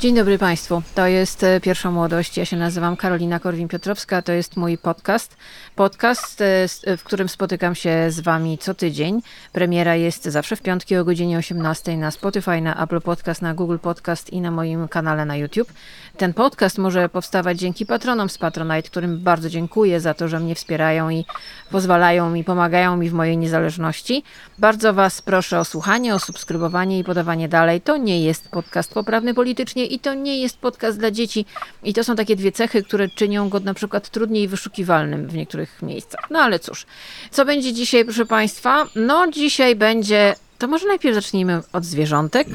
Dzień dobry Państwu. To jest e, Pierwsza Młodość. Ja się nazywam Karolina Korwin-Piotrowska. To jest mój podcast. Podcast, e, e, w którym spotykam się z Wami co tydzień. Premiera jest zawsze w piątki o godzinie 18 na Spotify, na Apple Podcast, na Google Podcast i na moim kanale na YouTube. Ten podcast może powstawać dzięki patronom z Patronite, którym bardzo dziękuję za to, że mnie wspierają i pozwalają mi, pomagają mi w mojej niezależności. Bardzo Was proszę o słuchanie, o subskrybowanie i podawanie dalej. To nie jest podcast poprawny politycznie i to nie jest podcast dla dzieci. I to są takie dwie cechy, które czynią go na przykład trudniej wyszukiwalnym w niektórych miejscach. No ale cóż, co będzie dzisiaj, proszę Państwa? No dzisiaj będzie. To może najpierw zacznijmy od zwierzątek.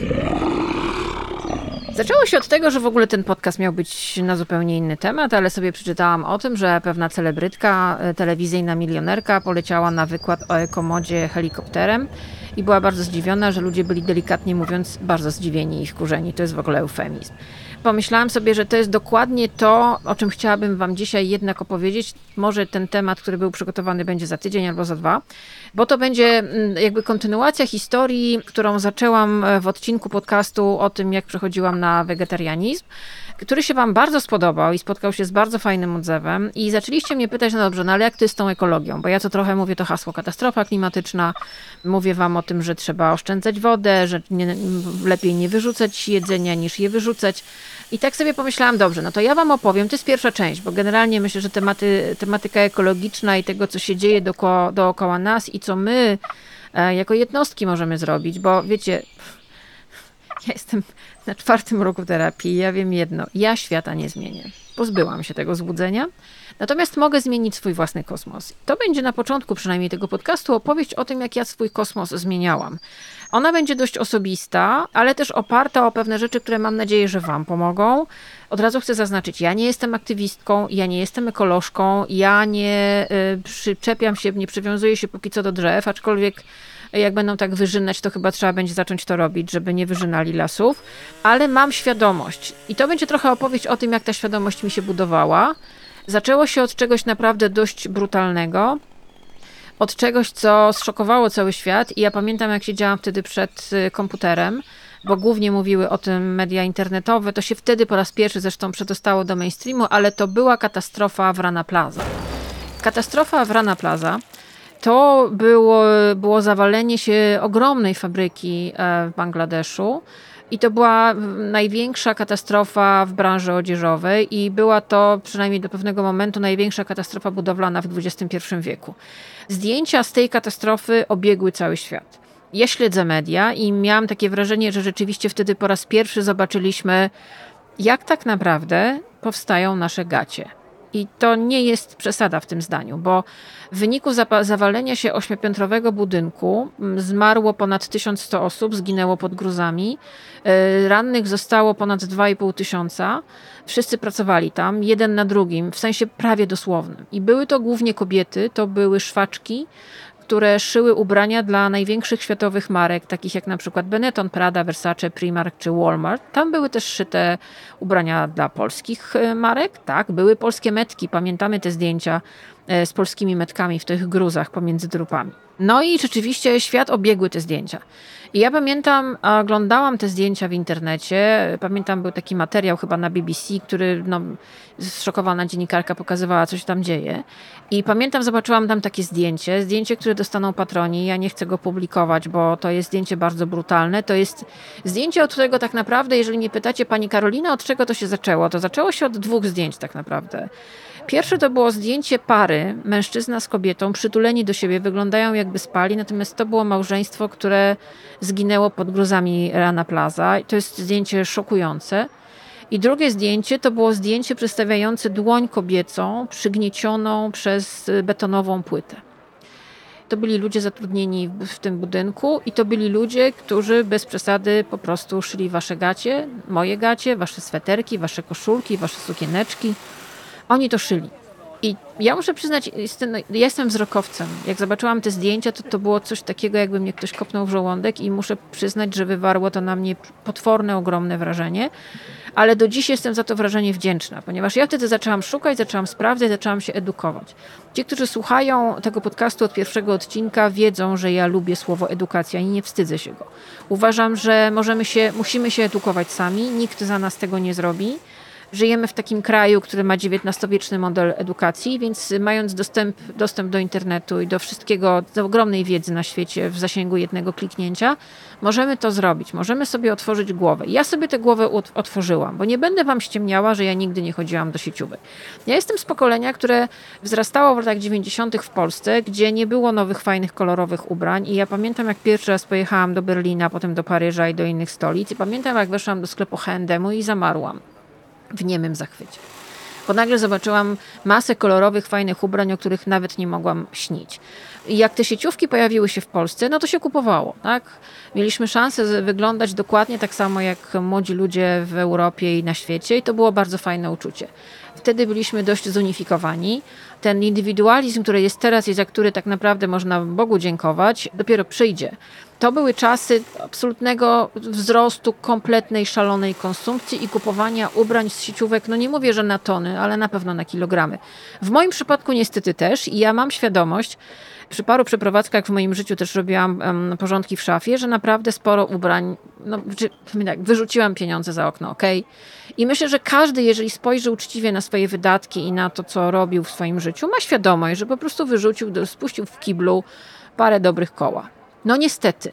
Zaczęło się od tego, że w ogóle ten podcast miał być na zupełnie inny temat, ale sobie przeczytałam o tym, że pewna celebrytka, e, telewizyjna milionerka poleciała na wykład o ekomodzie helikopterem i była bardzo zdziwiona, że ludzie byli delikatnie mówiąc bardzo zdziwieni i wkurzeni. To jest w ogóle eufemizm pomyślałam sobie, że to jest dokładnie to, o czym chciałabym Wam dzisiaj jednak opowiedzieć. Może ten temat, który był przygotowany, będzie za tydzień albo za dwa, bo to będzie mm, jakby kontynuacja historii, którą zaczęłam e, w odcinku podcastu o tym, jak przechodziłam na wegetarianizm który się Wam bardzo spodobał i spotkał się z bardzo fajnym odzewem. I zaczęliście mnie pytać, no dobrze, no ale jak jest z tą ekologią? Bo ja co trochę mówię to hasło katastrofa klimatyczna, mówię Wam o tym, że trzeba oszczędzać wodę, że nie, lepiej nie wyrzucać jedzenia niż je wyrzucać. I tak sobie pomyślałam, dobrze, no to ja Wam opowiem, to jest pierwsza część, bo generalnie myślę, że tematy, tematyka ekologiczna i tego, co się dzieje dookoła, dookoła nas i co my e, jako jednostki możemy zrobić, bo wiecie, ja jestem na czwartym roku terapii. Ja wiem jedno: ja świata nie zmienię. Pozbyłam się tego złudzenia. Natomiast mogę zmienić swój własny kosmos. To będzie na początku przynajmniej tego podcastu opowieść o tym, jak ja swój kosmos zmieniałam. Ona będzie dość osobista, ale też oparta o pewne rzeczy, które mam nadzieję, że Wam pomogą. Od razu chcę zaznaczyć, ja nie jestem aktywistką, ja nie jestem ekolożką, ja nie y, przyczepiam się, nie przywiązuję się póki co do drzew, aczkolwiek jak będą tak wyżynać, to chyba trzeba będzie zacząć to robić, żeby nie wyżynali lasów. Ale mam świadomość i to będzie trochę opowieść o tym, jak ta świadomość mi się budowała. Zaczęło się od czegoś naprawdę dość brutalnego, od czegoś, co zszokowało cały świat. I ja pamiętam, jak siedziałam wtedy przed y, komputerem, bo głównie mówiły o tym media internetowe. To się wtedy po raz pierwszy zresztą przedostało do mainstreamu, ale to była katastrofa w Rana Plaza. Katastrofa w Rana Plaza to było, było zawalenie się ogromnej fabryki e, w Bangladeszu. I to była największa katastrofa w branży odzieżowej, i była to przynajmniej do pewnego momentu największa katastrofa budowlana w XXI wieku. Zdjęcia z tej katastrofy obiegły cały świat. Ja śledzę media i miałam takie wrażenie, że rzeczywiście wtedy po raz pierwszy zobaczyliśmy, jak tak naprawdę powstają nasze gacie. I to nie jest przesada w tym zdaniu, bo w wyniku zawalenia się ośmiopiętrowego budynku zmarło ponad 1100 osób, zginęło pod gruzami. E, rannych zostało ponad 2,5 tysiąca. Wszyscy pracowali tam, jeden na drugim, w sensie prawie dosłownym. I były to głównie kobiety, to były szwaczki, które szyły ubrania dla największych światowych marek, takich jak na przykład Benetton, Prada, Versace, Primark czy Walmart. Tam były też szyte ubrania dla polskich e, marek, tak, były polskie metki, pamiętamy te zdjęcia e, z polskimi metkami w tych gruzach pomiędzy trupami. No i rzeczywiście świat obiegły te zdjęcia. I ja pamiętam, oglądałam te zdjęcia w internecie. Pamiętam, był taki materiał chyba na BBC, który no, zszokowana dziennikarka pokazywała, co się tam dzieje. I pamiętam, zobaczyłam tam takie zdjęcie, zdjęcie, które dostaną patroni. Ja nie chcę go publikować, bo to jest zdjęcie bardzo brutalne. To jest zdjęcie, od którego tak naprawdę, jeżeli mnie pytacie, pani Karolina, od czego to się zaczęło, to zaczęło się od dwóch zdjęć tak naprawdę. Pierwsze to było zdjęcie pary, mężczyzna z kobietą, przytuleni do siebie, wyglądają jakby spali, natomiast to było małżeństwo, które zginęło pod gruzami Rana Plaza. To jest zdjęcie szokujące. I drugie zdjęcie to było zdjęcie przedstawiające dłoń kobiecą przygniecioną przez betonową płytę. To byli ludzie zatrudnieni w tym budynku i to byli ludzie, którzy bez przesady po prostu szyli wasze gacie, moje gacie, wasze sweterki, wasze koszulki, wasze sukieneczki. Oni to szyli. I ja muszę przyznać, jestem, no, jestem wzrokowcem. Jak zobaczyłam te zdjęcia, to to było coś takiego, jakby mnie ktoś kopnął w żołądek i muszę przyznać, że wywarło to na mnie potworne, ogromne wrażenie. Ale do dziś jestem za to wrażenie wdzięczna, ponieważ ja wtedy zaczęłam szukać, zaczęłam sprawdzać, zaczęłam się edukować. Ci, którzy słuchają tego podcastu od pierwszego odcinka, wiedzą, że ja lubię słowo edukacja i nie wstydzę się go. Uważam, że możemy się, musimy się edukować sami, nikt za nas tego nie zrobi. Żyjemy w takim kraju, który ma XIX-wieczny model edukacji, więc mając dostęp, dostęp do internetu i do wszystkiego, do ogromnej wiedzy na świecie w zasięgu jednego kliknięcia, możemy to zrobić. Możemy sobie otworzyć głowę. Ja sobie tę głowę otworzyłam, bo nie będę wam ściemniała, że ja nigdy nie chodziłam do sieciówek. Ja jestem z pokolenia, które wzrastało w latach 90. w Polsce, gdzie nie było nowych, fajnych, kolorowych ubrań i ja pamiętam, jak pierwszy raz pojechałam do Berlina, potem do Paryża i do innych stolic i pamiętam, jak weszłam do sklepu H&M i zamarłam w niemym zachwycie. Bo nagle zobaczyłam masę kolorowych, fajnych ubrań, o których nawet nie mogłam śnić. I jak te sieciówki pojawiły się w Polsce, no to się kupowało. Tak? Mieliśmy szansę wyglądać dokładnie tak samo jak młodzi ludzie w Europie i na świecie, i to było bardzo fajne uczucie. Wtedy byliśmy dość zunifikowani. Ten indywidualizm, który jest teraz i za który tak naprawdę można Bogu dziękować, dopiero przyjdzie. To były czasy absolutnego wzrostu, kompletnej, szalonej konsumpcji i kupowania ubrań z sieciówek, no nie mówię, że na tony, ale na pewno na kilogramy. W moim przypadku niestety też i ja mam świadomość, przy paru przeprowadzkach w moim życiu też robiłam um, porządki w szafie, że naprawdę sporo ubrań, no, czy, tak, wyrzuciłam pieniądze za okno, ok? I myślę, że każdy, jeżeli spojrzy uczciwie na swoje wydatki i na to, co robił w swoim życiu, ma świadomość, że po prostu wyrzucił, spuścił w kiblu parę dobrych koła. No niestety.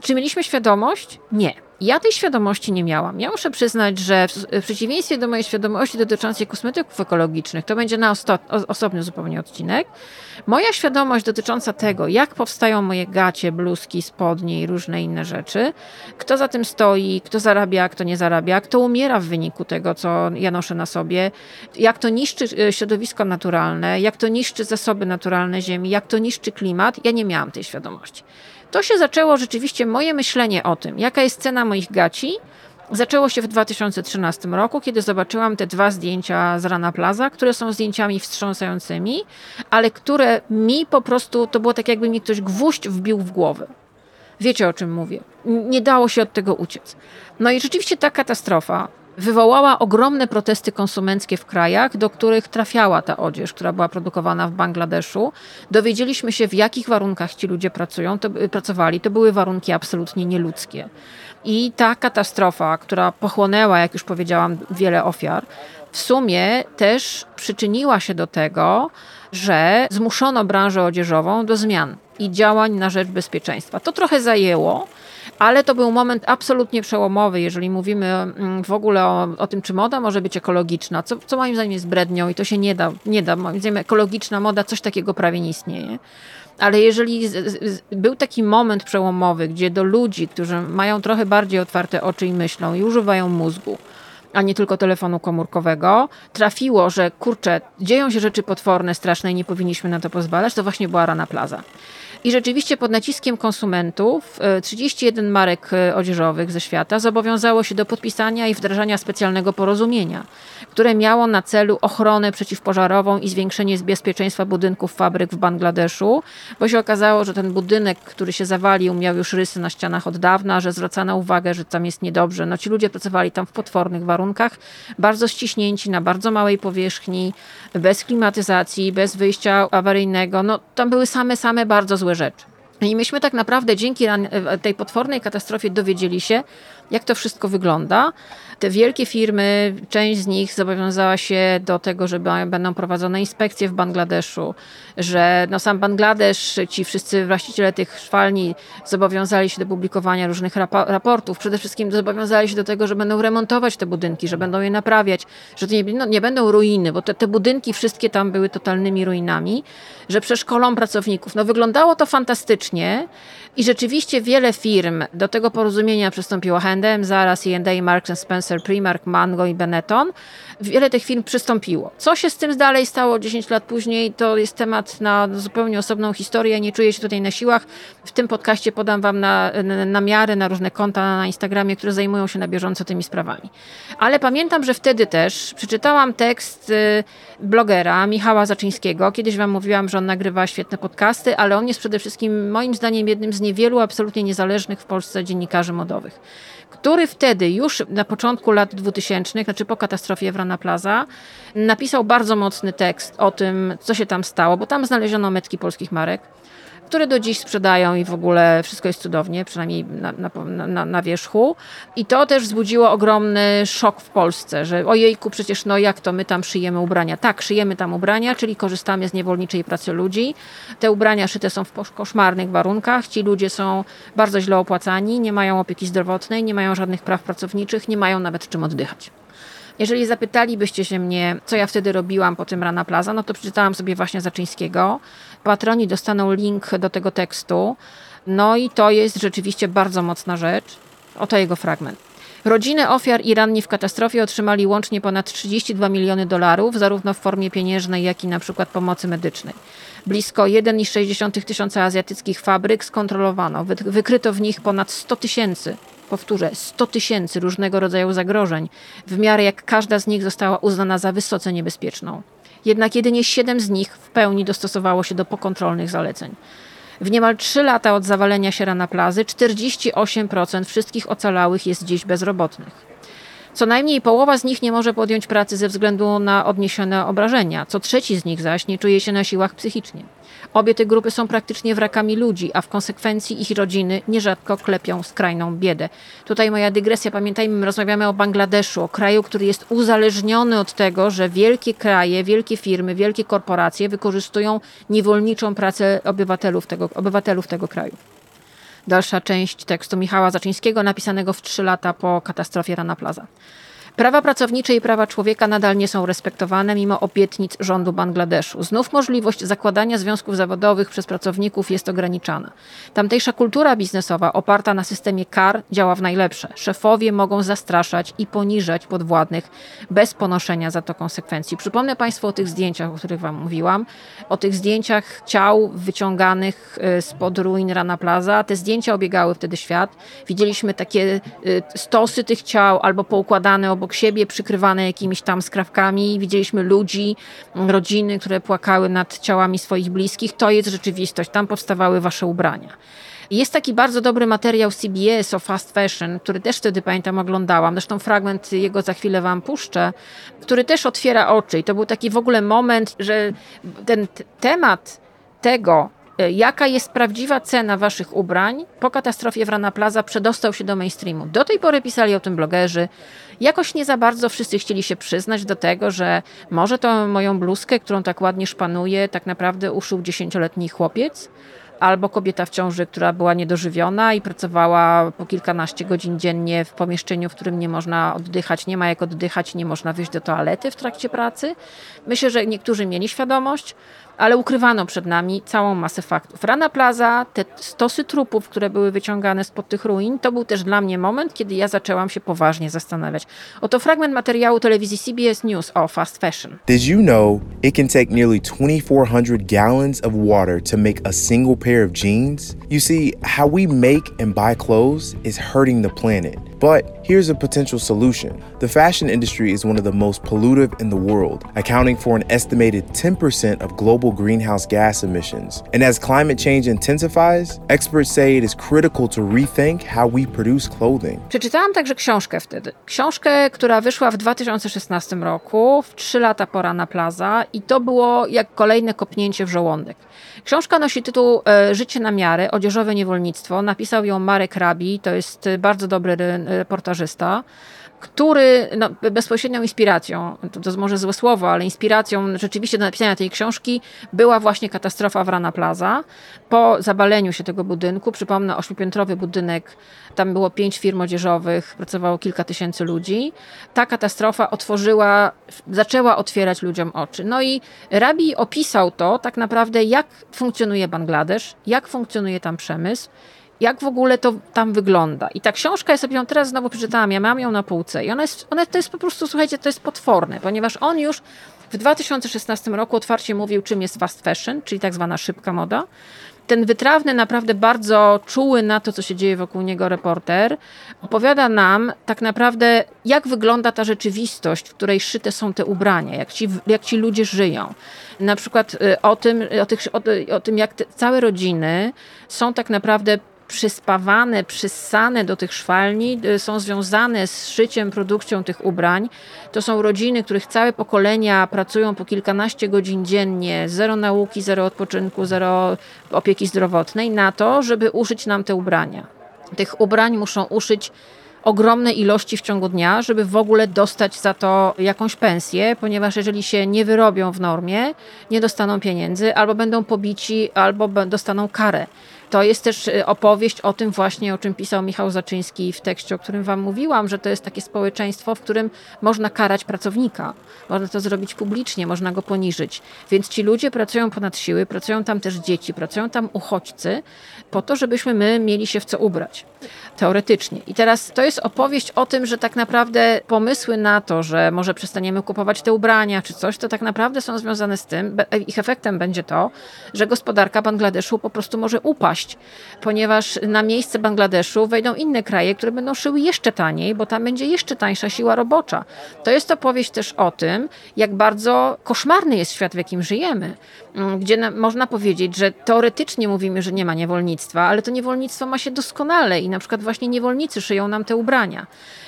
Czy mieliśmy świadomość? Nie. Ja tej świadomości nie miałam. Ja muszę przyznać, że w przeciwieństwie do mojej świadomości dotyczącej kosmetyków ekologicznych, to będzie na osto, osobny zupełnie odcinek, moja świadomość dotycząca tego, jak powstają moje gacie, bluzki, spodnie i różne inne rzeczy, kto za tym stoi, kto zarabia, kto nie zarabia, kto umiera w wyniku tego, co ja noszę na sobie, jak to niszczy e, środowisko naturalne, jak to niszczy zasoby naturalne ziemi, jak to niszczy klimat, ja nie miałam tej świadomości to się zaczęło rzeczywiście moje myślenie o tym, jaka jest cena moich gaci. Zaczęło się w 2013 roku, kiedy zobaczyłam te dwa zdjęcia z Rana Plaza, które są zdjęciami wstrząsającymi, ale które mi po prostu, to było tak jakby mi ktoś gwóźdź wbił w głowę. Wiecie o czym mówię. Nie dało się od tego uciec. No i rzeczywiście ta katastrofa wywołała ogromne protesty konsumenckie w krajach, do których trafiała ta odzież, która była produkowana w Bangladeszu. Dowiedzieliśmy się, w jakich warunkach ci ludzie pracują, to, pracowali. To były warunki absolutnie nieludzkie. I ta katastrofa, która pochłonęła, jak już powiedziałam, wiele ofiar, w sumie też przyczyniła się do tego, że zmuszono branżę odzieżową do zmian i działań na rzecz bezpieczeństwa. To trochę zajęło, ale to był moment absolutnie przełomowy, jeżeli mówimy mm, w ogóle o, o tym, czy moda może być ekologiczna, co, co moim zdaniem jest brednią i to się nie da, nie da. Moim zdaniem ekologiczna moda, coś takiego prawie nie istnieje. Ale jeżeli z, z, był taki moment przełomowy, gdzie do ludzi, którzy mają trochę bardziej otwarte oczy i myślą i używają mózgu, a nie tylko telefonu komórkowego, trafiło, że kurczę, dzieją się rzeczy potworne, straszne i nie powinniśmy na to pozwalać, to właśnie była Rana Plaza. I rzeczywiście pod naciskiem konsumentów 31 e, marek e, odzieżowych ze świata zobowiązało się do podpisania i wdrażania specjalnego porozumienia, które miało na celu ochronę przeciwpożarową i zwiększenie bezpieczeństwa budynków fabryk w Bangladeszu, bo się okazało, że ten budynek, który się zawalił, miał już rysy na ścianach od dawna, że zwracano uwagę, że tam jest niedobrze. No ci ludzie pracowali tam w potwornych warunkach, bardzo ściśnięci, na bardzo małej powierzchni, bez klimatyzacji, bez wyjścia awaryjnego. No tam były same, same bardzo złe rzeczy. I myśmy tak naprawdę dzięki tej potwornej katastrofie dowiedzieli się, jak to wszystko wygląda. Te wielkie firmy, część z nich zobowiązała się do tego, że będą prowadzone inspekcje w Bangladeszu, że no sam Bangladesz, ci wszyscy właściciele tych szwalni zobowiązali się do publikowania różnych raportów. Przede wszystkim zobowiązali się do tego, że będą remontować te budynki, że będą je naprawiać, że to nie, no, nie będą ruiny, bo te, te budynki wszystkie tam były totalnymi ruinami, że przeszkolą pracowników. No wyglądało to fantastycznie. I rzeczywiście wiele firm do tego porozumienia przystąpiło. H&M, Zara, C&A, Marks Spencer, Primark, Mango i Benetton. Wiele tych firm przystąpiło. Co się z tym dalej stało 10 lat później, to jest temat na zupełnie osobną historię. Nie czuję się tutaj na siłach. W tym podcaście podam wam na, namiary na różne konta na Instagramie, które zajmują się na bieżąco tymi sprawami. Ale pamiętam, że wtedy też przeczytałam tekst y, blogera Michała Zaczyńskiego. Kiedyś wam mówiłam, że on nagrywa świetne podcasty, ale on jest przede wszystkim moim zdaniem jednym z niewielu absolutnie niezależnych w Polsce dziennikarzy modowych, który wtedy już na początku lat 2000, znaczy po katastrofie w Rana Plaza, napisał bardzo mocny tekst o tym, co się tam stało, bo tam znaleziono metki polskich marek które do dziś sprzedają i w ogóle wszystko jest cudownie, przynajmniej na, na, na, na wierzchu. I to też wzbudziło ogromny szok w Polsce, że ojejku, przecież no jak to my tam szyjemy ubrania? Tak, szyjemy tam ubrania, czyli korzystamy z niewolniczej pracy ludzi. Te ubrania szyte są w koszmarnych warunkach, ci ludzie są bardzo źle opłacani, nie mają opieki zdrowotnej, nie mają żadnych praw pracowniczych, nie mają nawet czym oddychać. Jeżeli zapytalibyście się mnie, co ja wtedy robiłam po tym Rana Plaza, no to przeczytałam sobie właśnie Zaczyńskiego. Patroni dostaną link do tego tekstu. No i to jest rzeczywiście bardzo mocna rzecz. Oto jego fragment. Rodziny ofiar i ranni w katastrofie otrzymali łącznie ponad 32 miliony dolarów, zarówno w formie pieniężnej, jak i na przykład pomocy medycznej. Blisko 1,6 tysiąca azjatyckich fabryk skontrolowano. Wykryto w nich ponad 100 tysięcy powtórzę, 100 tysięcy różnego rodzaju zagrożeń, w miarę jak każda z nich została uznana za wysoce niebezpieczną. Jednak jedynie 7 z nich w pełni dostosowało się do pokontrolnych zaleceń. W niemal 3 lata od zawalenia się rana plazy 48% wszystkich ocalałych jest dziś bezrobotnych. Co najmniej połowa z nich nie może podjąć pracy ze względu na odniesione obrażenia, co trzeci z nich zaś nie czuje się na siłach psychicznie. Obie te grupy są praktycznie wrakami ludzi, a w konsekwencji ich rodziny nierzadko klepią skrajną biedę. Tutaj moja dygresja, pamiętajmy, my rozmawiamy o Bangladeszu, o kraju, który jest uzależniony od tego, że wielkie kraje, wielkie firmy, wielkie korporacje wykorzystują niewolniczą pracę obywatelów tego, obywatelów tego kraju. Dalsza część tekstu Michała Zaczyńskiego, napisanego w trzy lata po katastrofie Rana Plaza. Prawa pracownicze i prawa człowieka nadal nie są respektowane mimo obietnic rządu Bangladeszu. Znów możliwość zakładania związków zawodowych przez pracowników jest ograniczana. Tamtejsza kultura biznesowa oparta na systemie kar działa w najlepsze. Szefowie mogą zastraszać i poniżać podwładnych bez ponoszenia za to konsekwencji. Przypomnę Państwu o tych zdjęciach, o których Wam mówiłam, o tych zdjęciach ciał wyciąganych y, spod ruin Rana Plaza. Te zdjęcia obiegały wtedy świat. Widzieliśmy takie y, stosy tych ciał albo poukładane obok obok siebie, przykrywane jakimiś tam skrawkami. Widzieliśmy ludzi, rodziny, które płakały nad ciałami swoich bliskich. To jest rzeczywistość. Tam powstawały wasze ubrania. Jest taki bardzo dobry materiał CBS o fast fashion, który też wtedy pamiętam oglądałam. Zresztą fragment jego za chwilę wam puszczę, który też otwiera oczy. I to był taki w ogóle moment, że ten temat tego, jaka jest prawdziwa cena waszych ubrań po katastrofie w Rana Plaza przedostał się do mainstreamu. Do tej pory pisali o tym blogerzy. Jakoś nie za bardzo wszyscy chcieli się przyznać do tego, że może to moją bluzkę, którą tak ładnie szpanuje, tak naprawdę uszył dziesięcioletni chłopiec albo kobieta w ciąży, która była niedożywiona i pracowała po kilkanaście godzin dziennie w pomieszczeniu, w którym nie można oddychać, nie ma jak oddychać, nie można wyjść do toalety w trakcie pracy. Myślę, że niektórzy mieli świadomość, ale ukrywano przed nami całą masę faktów. Rana Plaza, te stosy trupów, które były wyciągane spod tych ruin, to był też dla mnie moment, kiedy ja zaczęłam się poważnie zastanawiać. Oto fragment materiału telewizji CBS News o fast fashion. Did you know it can take nearly 2400 gallons of water to make a single pair of jeans? You see, how we make and buy clothes is hurting the planet. But here's a potential solution. The fashion industry is one of the most pollutive in the world, accounting for an estimated 10% of global greenhouse gas emissions. And as climate change intensifies, experts say it is critical to rethink how we produce clothing. Przeczytałam także książkę wtedy. Książkę, która wyszła w 2016 roku, w 3 lata pora na plaza i to było jak kolejne kopnięcie w żołądek. Książka nosi tytuł e, Życie na miarę, odzieżowe niewolnictwo. Napisał ją Marek Rabi, to jest bardzo dobry reportażysta, który no, bezpośrednią inspiracją, to, to może złe słowo, ale inspiracją rzeczywiście do napisania tej książki była właśnie katastrofa w Rana Plaza. Po zabaleniu się tego budynku, przypomnę, ośmiopiętrowy budynek, tam było pięć firm odzieżowych, pracowało kilka tysięcy ludzi. Ta katastrofa otworzyła, zaczęła otwierać ludziom oczy. No i Rabi opisał to tak naprawdę, jak funkcjonuje Bangladesz, jak funkcjonuje tam przemysł, jak w ogóle to tam wygląda. I ta książka, ja sobie ją teraz znowu przeczytałam, ja mam ją na półce i ona jest, ona to jest po prostu, słuchajcie, to jest potworne, ponieważ on już w 2016 roku otwarcie mówił, czym jest fast fashion, czyli tak zwana szybka moda. Ten wytrawny, naprawdę bardzo czuły na to, co się dzieje wokół niego reporter, opowiada nam tak naprawdę, jak wygląda ta rzeczywistość, w której szyte są te ubrania, jak ci, jak ci ludzie żyją. Na przykład y, o tym, o, tych, o, o tym jak te, całe rodziny są tak naprawdę przyspawane, przyssane do tych szwalni, y, są związane z szyciem, produkcją tych ubrań. To są rodziny, których całe pokolenia pracują po kilkanaście godzin dziennie, zero nauki, zero odpoczynku, zero opieki zdrowotnej na to, żeby uszyć nam te ubrania. Tych ubrań muszą uszyć ogromne ilości w ciągu dnia, żeby w ogóle dostać za to jakąś pensję, ponieważ jeżeli się nie wyrobią w normie, nie dostaną pieniędzy, albo będą pobici, albo dostaną karę. To jest też y, opowieść o tym właśnie, o czym pisał Michał Zaczyński w tekście, o którym wam mówiłam, że to jest takie społeczeństwo, w którym można karać pracownika. Można to zrobić publicznie, można go poniżyć. Więc ci ludzie pracują ponad siły, pracują tam też dzieci, pracują tam uchodźcy, po to, żebyśmy my mieli się w co ubrać. Teoretycznie. I teraz to jest opowieść o tym, że tak naprawdę pomysły na to, że może przestaniemy kupować te ubrania czy coś, to tak naprawdę są związane z tym, ich efektem będzie to, że gospodarka Bangladeszu po prostu może upaść ponieważ na miejsce Bangladeszu wejdą inne kraje, które będą szyły jeszcze taniej, bo tam będzie jeszcze tańsza siła robocza. To jest opowieść też o tym, jak bardzo koszmarny jest świat, w jakim żyjemy, mm, gdzie na, można powiedzieć, że teoretycznie mówimy, że nie ma niewolnictwa, ale to niewolnictwo ma się doskonale i na przykład właśnie niewolnicy szyją nam te ubrania.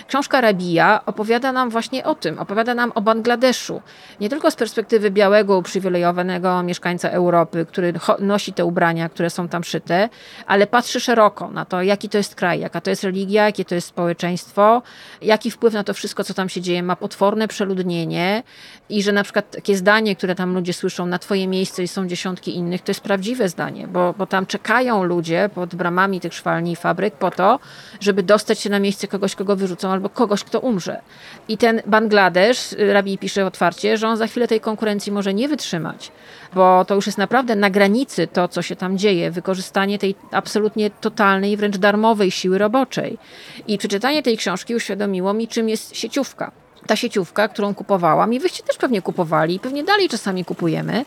Książka Rabija opowiada nam właśnie o tym, opowiada nam o Bangladeszu. Nie tylko z perspektywy białego, uprzywilejowanego mieszkańca Europy, który nosi te ubrania, które są tam szyte, ale patrzy szeroko na to, jaki to jest kraj, jaka to jest religia, jakie to jest społeczeństwo, jaki wpływ na to wszystko, co tam się dzieje, ma potworne przeludnienie i że na przykład takie zdanie, które tam ludzie słyszą, na twoje miejsce i są dziesiątki innych, to jest prawdziwe zdanie, bo, bo tam czekają ludzie pod bramami tych szwalni i fabryk po to, żeby dostać się na miejsce kogoś, kogo wyrzucą albo kogoś, kto umrze. I ten Bangladesz, Rabi pisze otwarcie, że on za chwilę tej konkurencji może nie wytrzymać, bo to już jest naprawdę na granicy to, co się tam dzieje, wykorzystanie tej absolutnie totalnej, wręcz darmowej siły roboczej. I przeczytanie tej książki uświadomiło mi, czym jest sieciówka. Ta sieciówka, którą kupowałam i wyście też pewnie kupowali pewnie dalej czasami kupujemy,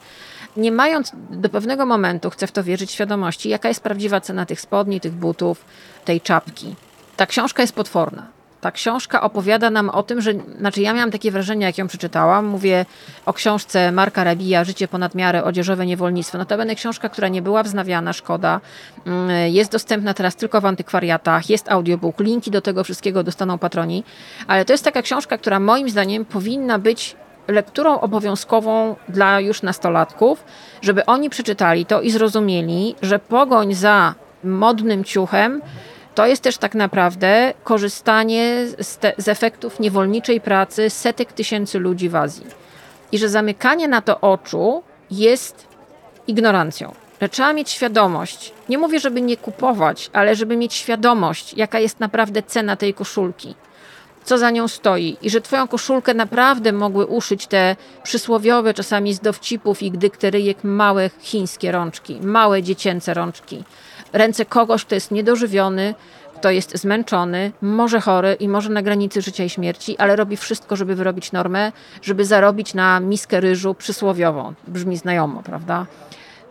nie mając do pewnego momentu, chcę w to wierzyć, świadomości, jaka jest prawdziwa cena tych spodni, tych butów, tej czapki. Ta książka jest potworna ta książka opowiada nam o tym, że, znaczy ja miałam takie wrażenie, jak ją przeczytałam, mówię o książce Marka Rabija, Życie ponad miarę, odzieżowe niewolnictwo. Notabene książka, która nie była wznawiana, szkoda, mm, jest dostępna teraz tylko w antykwariatach, jest audiobook, linki do tego wszystkiego dostaną patroni, ale to jest taka książka, która moim zdaniem powinna być lekturą obowiązkową dla już nastolatków, żeby oni przeczytali to i zrozumieli, że pogoń za modnym ciuchem to jest też tak naprawdę korzystanie z, te, z efektów niewolniczej pracy setek tysięcy ludzi w Azji. I że zamykanie na to oczu jest ignorancją. Że trzeba mieć świadomość, nie mówię, żeby nie kupować, ale żeby mieć świadomość, jaka jest naprawdę cena tej koszulki, co za nią stoi i że twoją koszulkę naprawdę mogły uszyć te przysłowiowe, czasami z dowcipów i dykteryjek małe chińskie rączki, małe dziecięce rączki ręce kogoś, kto jest niedożywiony, kto jest zmęczony, może chory i może na granicy życia i śmierci, ale robi wszystko, żeby wyrobić normę, żeby zarobić na miskę ryżu przysłowiową. Brzmi znajomo, prawda?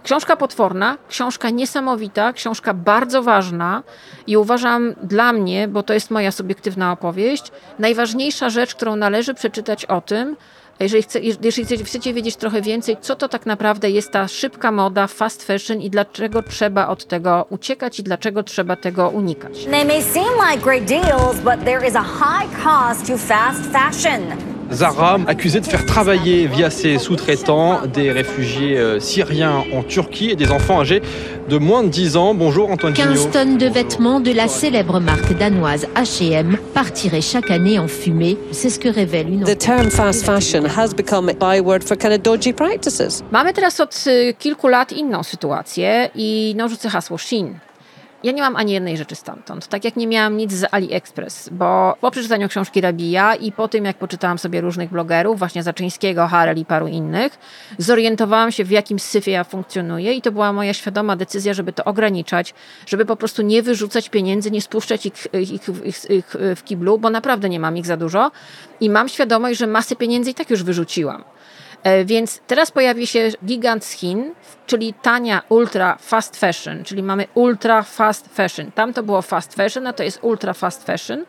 Książka potworna, książka niesamowita, książka bardzo ważna i uważam dla mnie, bo to jest moja subiektywna opowieść, najważniejsza rzecz, którą należy przeczytać o tym, jeżeli, chce, jeżeli chcecie wiedzieć trochę więcej, co to tak naprawdę jest ta szybka moda, fast fashion i dlaczego trzeba od tego uciekać i dlaczego trzeba tego unikać. They may seem like great deals, but there is a high cost to fast fashion. Zara, accusée de faire travailler via ses sous-traitants des réfugiés euh, syriens en Turquie et des enfants âgés de moins de 10 ans. Bonjour Antoine 15 Gignot. tonnes de vêtements de la célèbre marque danoise H&M partiraient chaque année en fumée. C'est ce que révèle une The term fast fashion has become a byword for kind of dodgy practices. Mamy teraz od kilku lat inną sytuację i no, rzucę hasło Shein. Ja nie mam ani jednej rzeczy stamtąd, tak jak nie miałam nic z AliExpress, bo po przeczytaniu książki Rabija i po tym, jak poczytałam sobie różnych blogerów, właśnie Zaczyńskiego, Harel i paru innych, zorientowałam się, w jakim syfie ja funkcjonuję i to była moja świadoma decyzja, żeby to ograniczać, żeby po prostu nie wyrzucać pieniędzy, nie spuszczać ich, ich, ich, ich w kiblu, bo naprawdę nie mam ich za dużo i mam świadomość, że masę pieniędzy i tak już wyrzuciłam. E, Więc teraz pojawi się gigant z Chin, czyli tania ultra fast fashion, czyli mamy ultra fast fashion. Tam to było fast fashion, a to jest ultra fast fashion.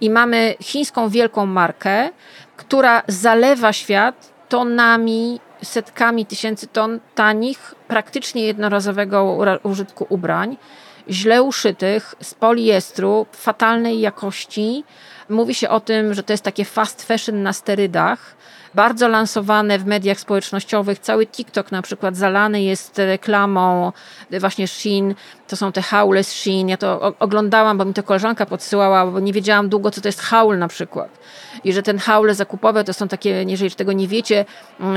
I mamy chińską wielką markę, która zalewa świat tonami, setkami tysięcy ton tanich, praktycznie jednorazowego użytku ubrań, źle uszytych, z poliestru, fatalnej jakości. Mówi się o tym, że to jest takie fast fashion na sterydach bardzo lansowane w mediach społecznościowych. Cały TikTok na przykład zalany jest reklamą właśnie Shein. To są te haule z Shein. Ja to oglądałam, bo mi to koleżanka podsyłała, bo nie wiedziałam długo, co to jest haul na przykład. I że ten haule zakupowe to są takie, jeżeli tego nie wiecie, mm,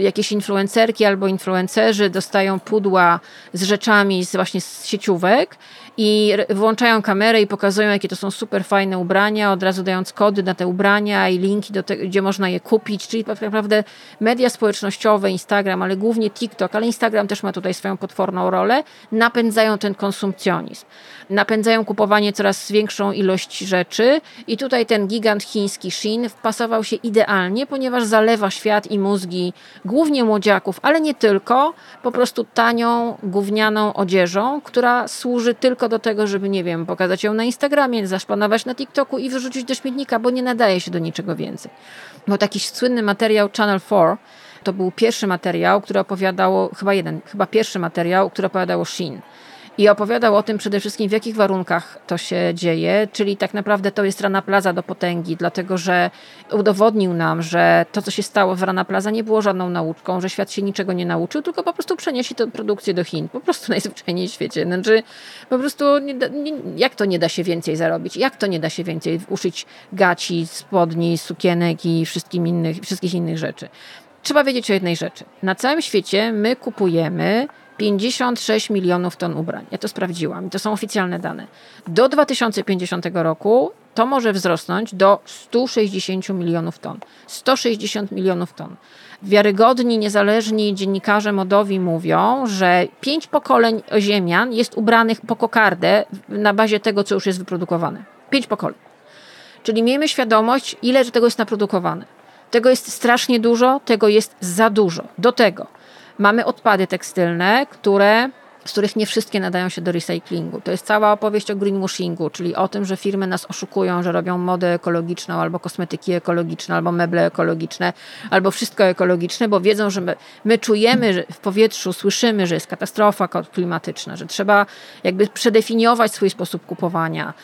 jakieś influencerki albo influencerzy dostają pudła z rzeczami z, właśnie z sieciówek i włączają kamerę i pokazują, jakie to są super fajne ubrania, od razu dając kody na te ubrania i linki, do te, gdzie można je kupić. Czyli tak naprawdę media społecznościowe, Instagram, ale głównie TikTok, ale Instagram też ma tutaj swoją potworną rolę, napędzają ten konsumpcjonizm. Napędzają kupowanie coraz większą ilość rzeczy i tutaj ten gigant chiński Shein wpasował się idealnie, ponieważ zalewa świat i mózgi głównie młodziaków, ale nie tylko, po prostu tanią, gównianą odzieżą, która służy tylko do tego, żeby, nie wiem, pokazać ją na Instagramie, zaszpanować na TikToku i wyrzucić do śmietnika, bo nie nadaje się do niczego więcej. Był taki słynny materiał Channel 4, to był pierwszy materiał, który opowiadał, chyba jeden, chyba pierwszy materiał, który opowiadał o Shein. I opowiadał o tym przede wszystkim, w jakich warunkach to się dzieje, czyli tak naprawdę to jest Rana Plaza do potęgi, dlatego że udowodnił nam, że to, co się stało w Rana Plaza, nie było żadną nauczką, że świat się niczego nie nauczył, tylko po prostu przenieśli tę produkcję do Chin. Po prostu najzwyczajniej w świecie. Znaczy, po prostu nie da, nie, jak to nie da się więcej zarobić? Jak to nie da się więcej uszyć gaci, spodni, sukienek i wszystkim innych, wszystkich innych rzeczy? Trzeba wiedzieć o jednej rzeczy. Na całym świecie my kupujemy 56 milionów ton ubrań. Ja to sprawdziłam i to są oficjalne dane. Do 2050 roku to może wzrosnąć do 160 milionów ton. 160 milionów ton. Wiarygodni, niezależni dziennikarze modowi mówią, że pięć pokoleń ziemian jest ubranych po kokardę na bazie tego, co już jest wyprodukowane. Pięć pokoleń. Czyli miejmy świadomość, ile tego jest naprodukowane. Tego jest strasznie dużo, tego jest za dużo. Do tego mamy odpady tekstylne, które, z których nie wszystkie nadają się do recyklingu. To jest cała opowieść o greenwashingu, czyli o tym, że firmy nas oszukują, że robią modę ekologiczną, albo kosmetyki ekologiczne, albo meble ekologiczne, albo wszystko ekologiczne, bo wiedzą, że my, my czujemy że w powietrzu, słyszymy, że jest katastrofa klimatyczna, że trzeba jakby przedefiniować swój sposób kupowania,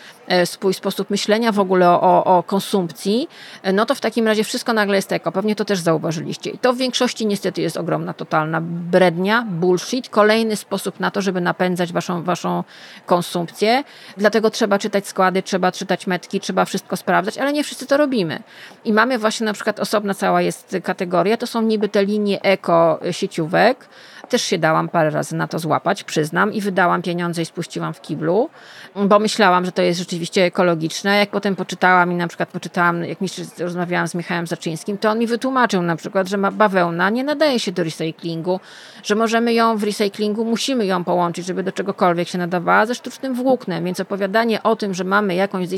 swój sposób myślenia w ogóle o, o, o konsumpcji, e, no to w takim razie wszystko nagle jest eko. Pewnie to też zauważyliście. I to w większości niestety jest ogromna, totalna brednia, bullshit. Kolejny sposób na to, żeby napędzać waszą, waszą konsumpcję. Dlatego trzeba czytać składy, trzeba czytać metki, trzeba wszystko sprawdzać, ale nie wszyscy to robimy. I mamy właśnie na przykład osobna cała jest kategoria, to są niby te linie eko sieciówek. Też się dałam parę razy na to złapać, przyznam, i wydałam pieniądze i spuściłam w kiblu, bo myślałam, że to jest rzeczywiście ekologiczne. Jak potem poczytałam i na przykład poczytałam, jak mi rozmawiałam z Michałem Zaczyńskim, to on mi wytłumaczył na przykład, że bawełna nie nadaje się do recyklingu, że możemy ją w recyklingu, musimy ją połączyć, żeby do czegokolwiek się nadawała ze sztucznym włóknem, więc opowiadanie o tym, że mamy jakąś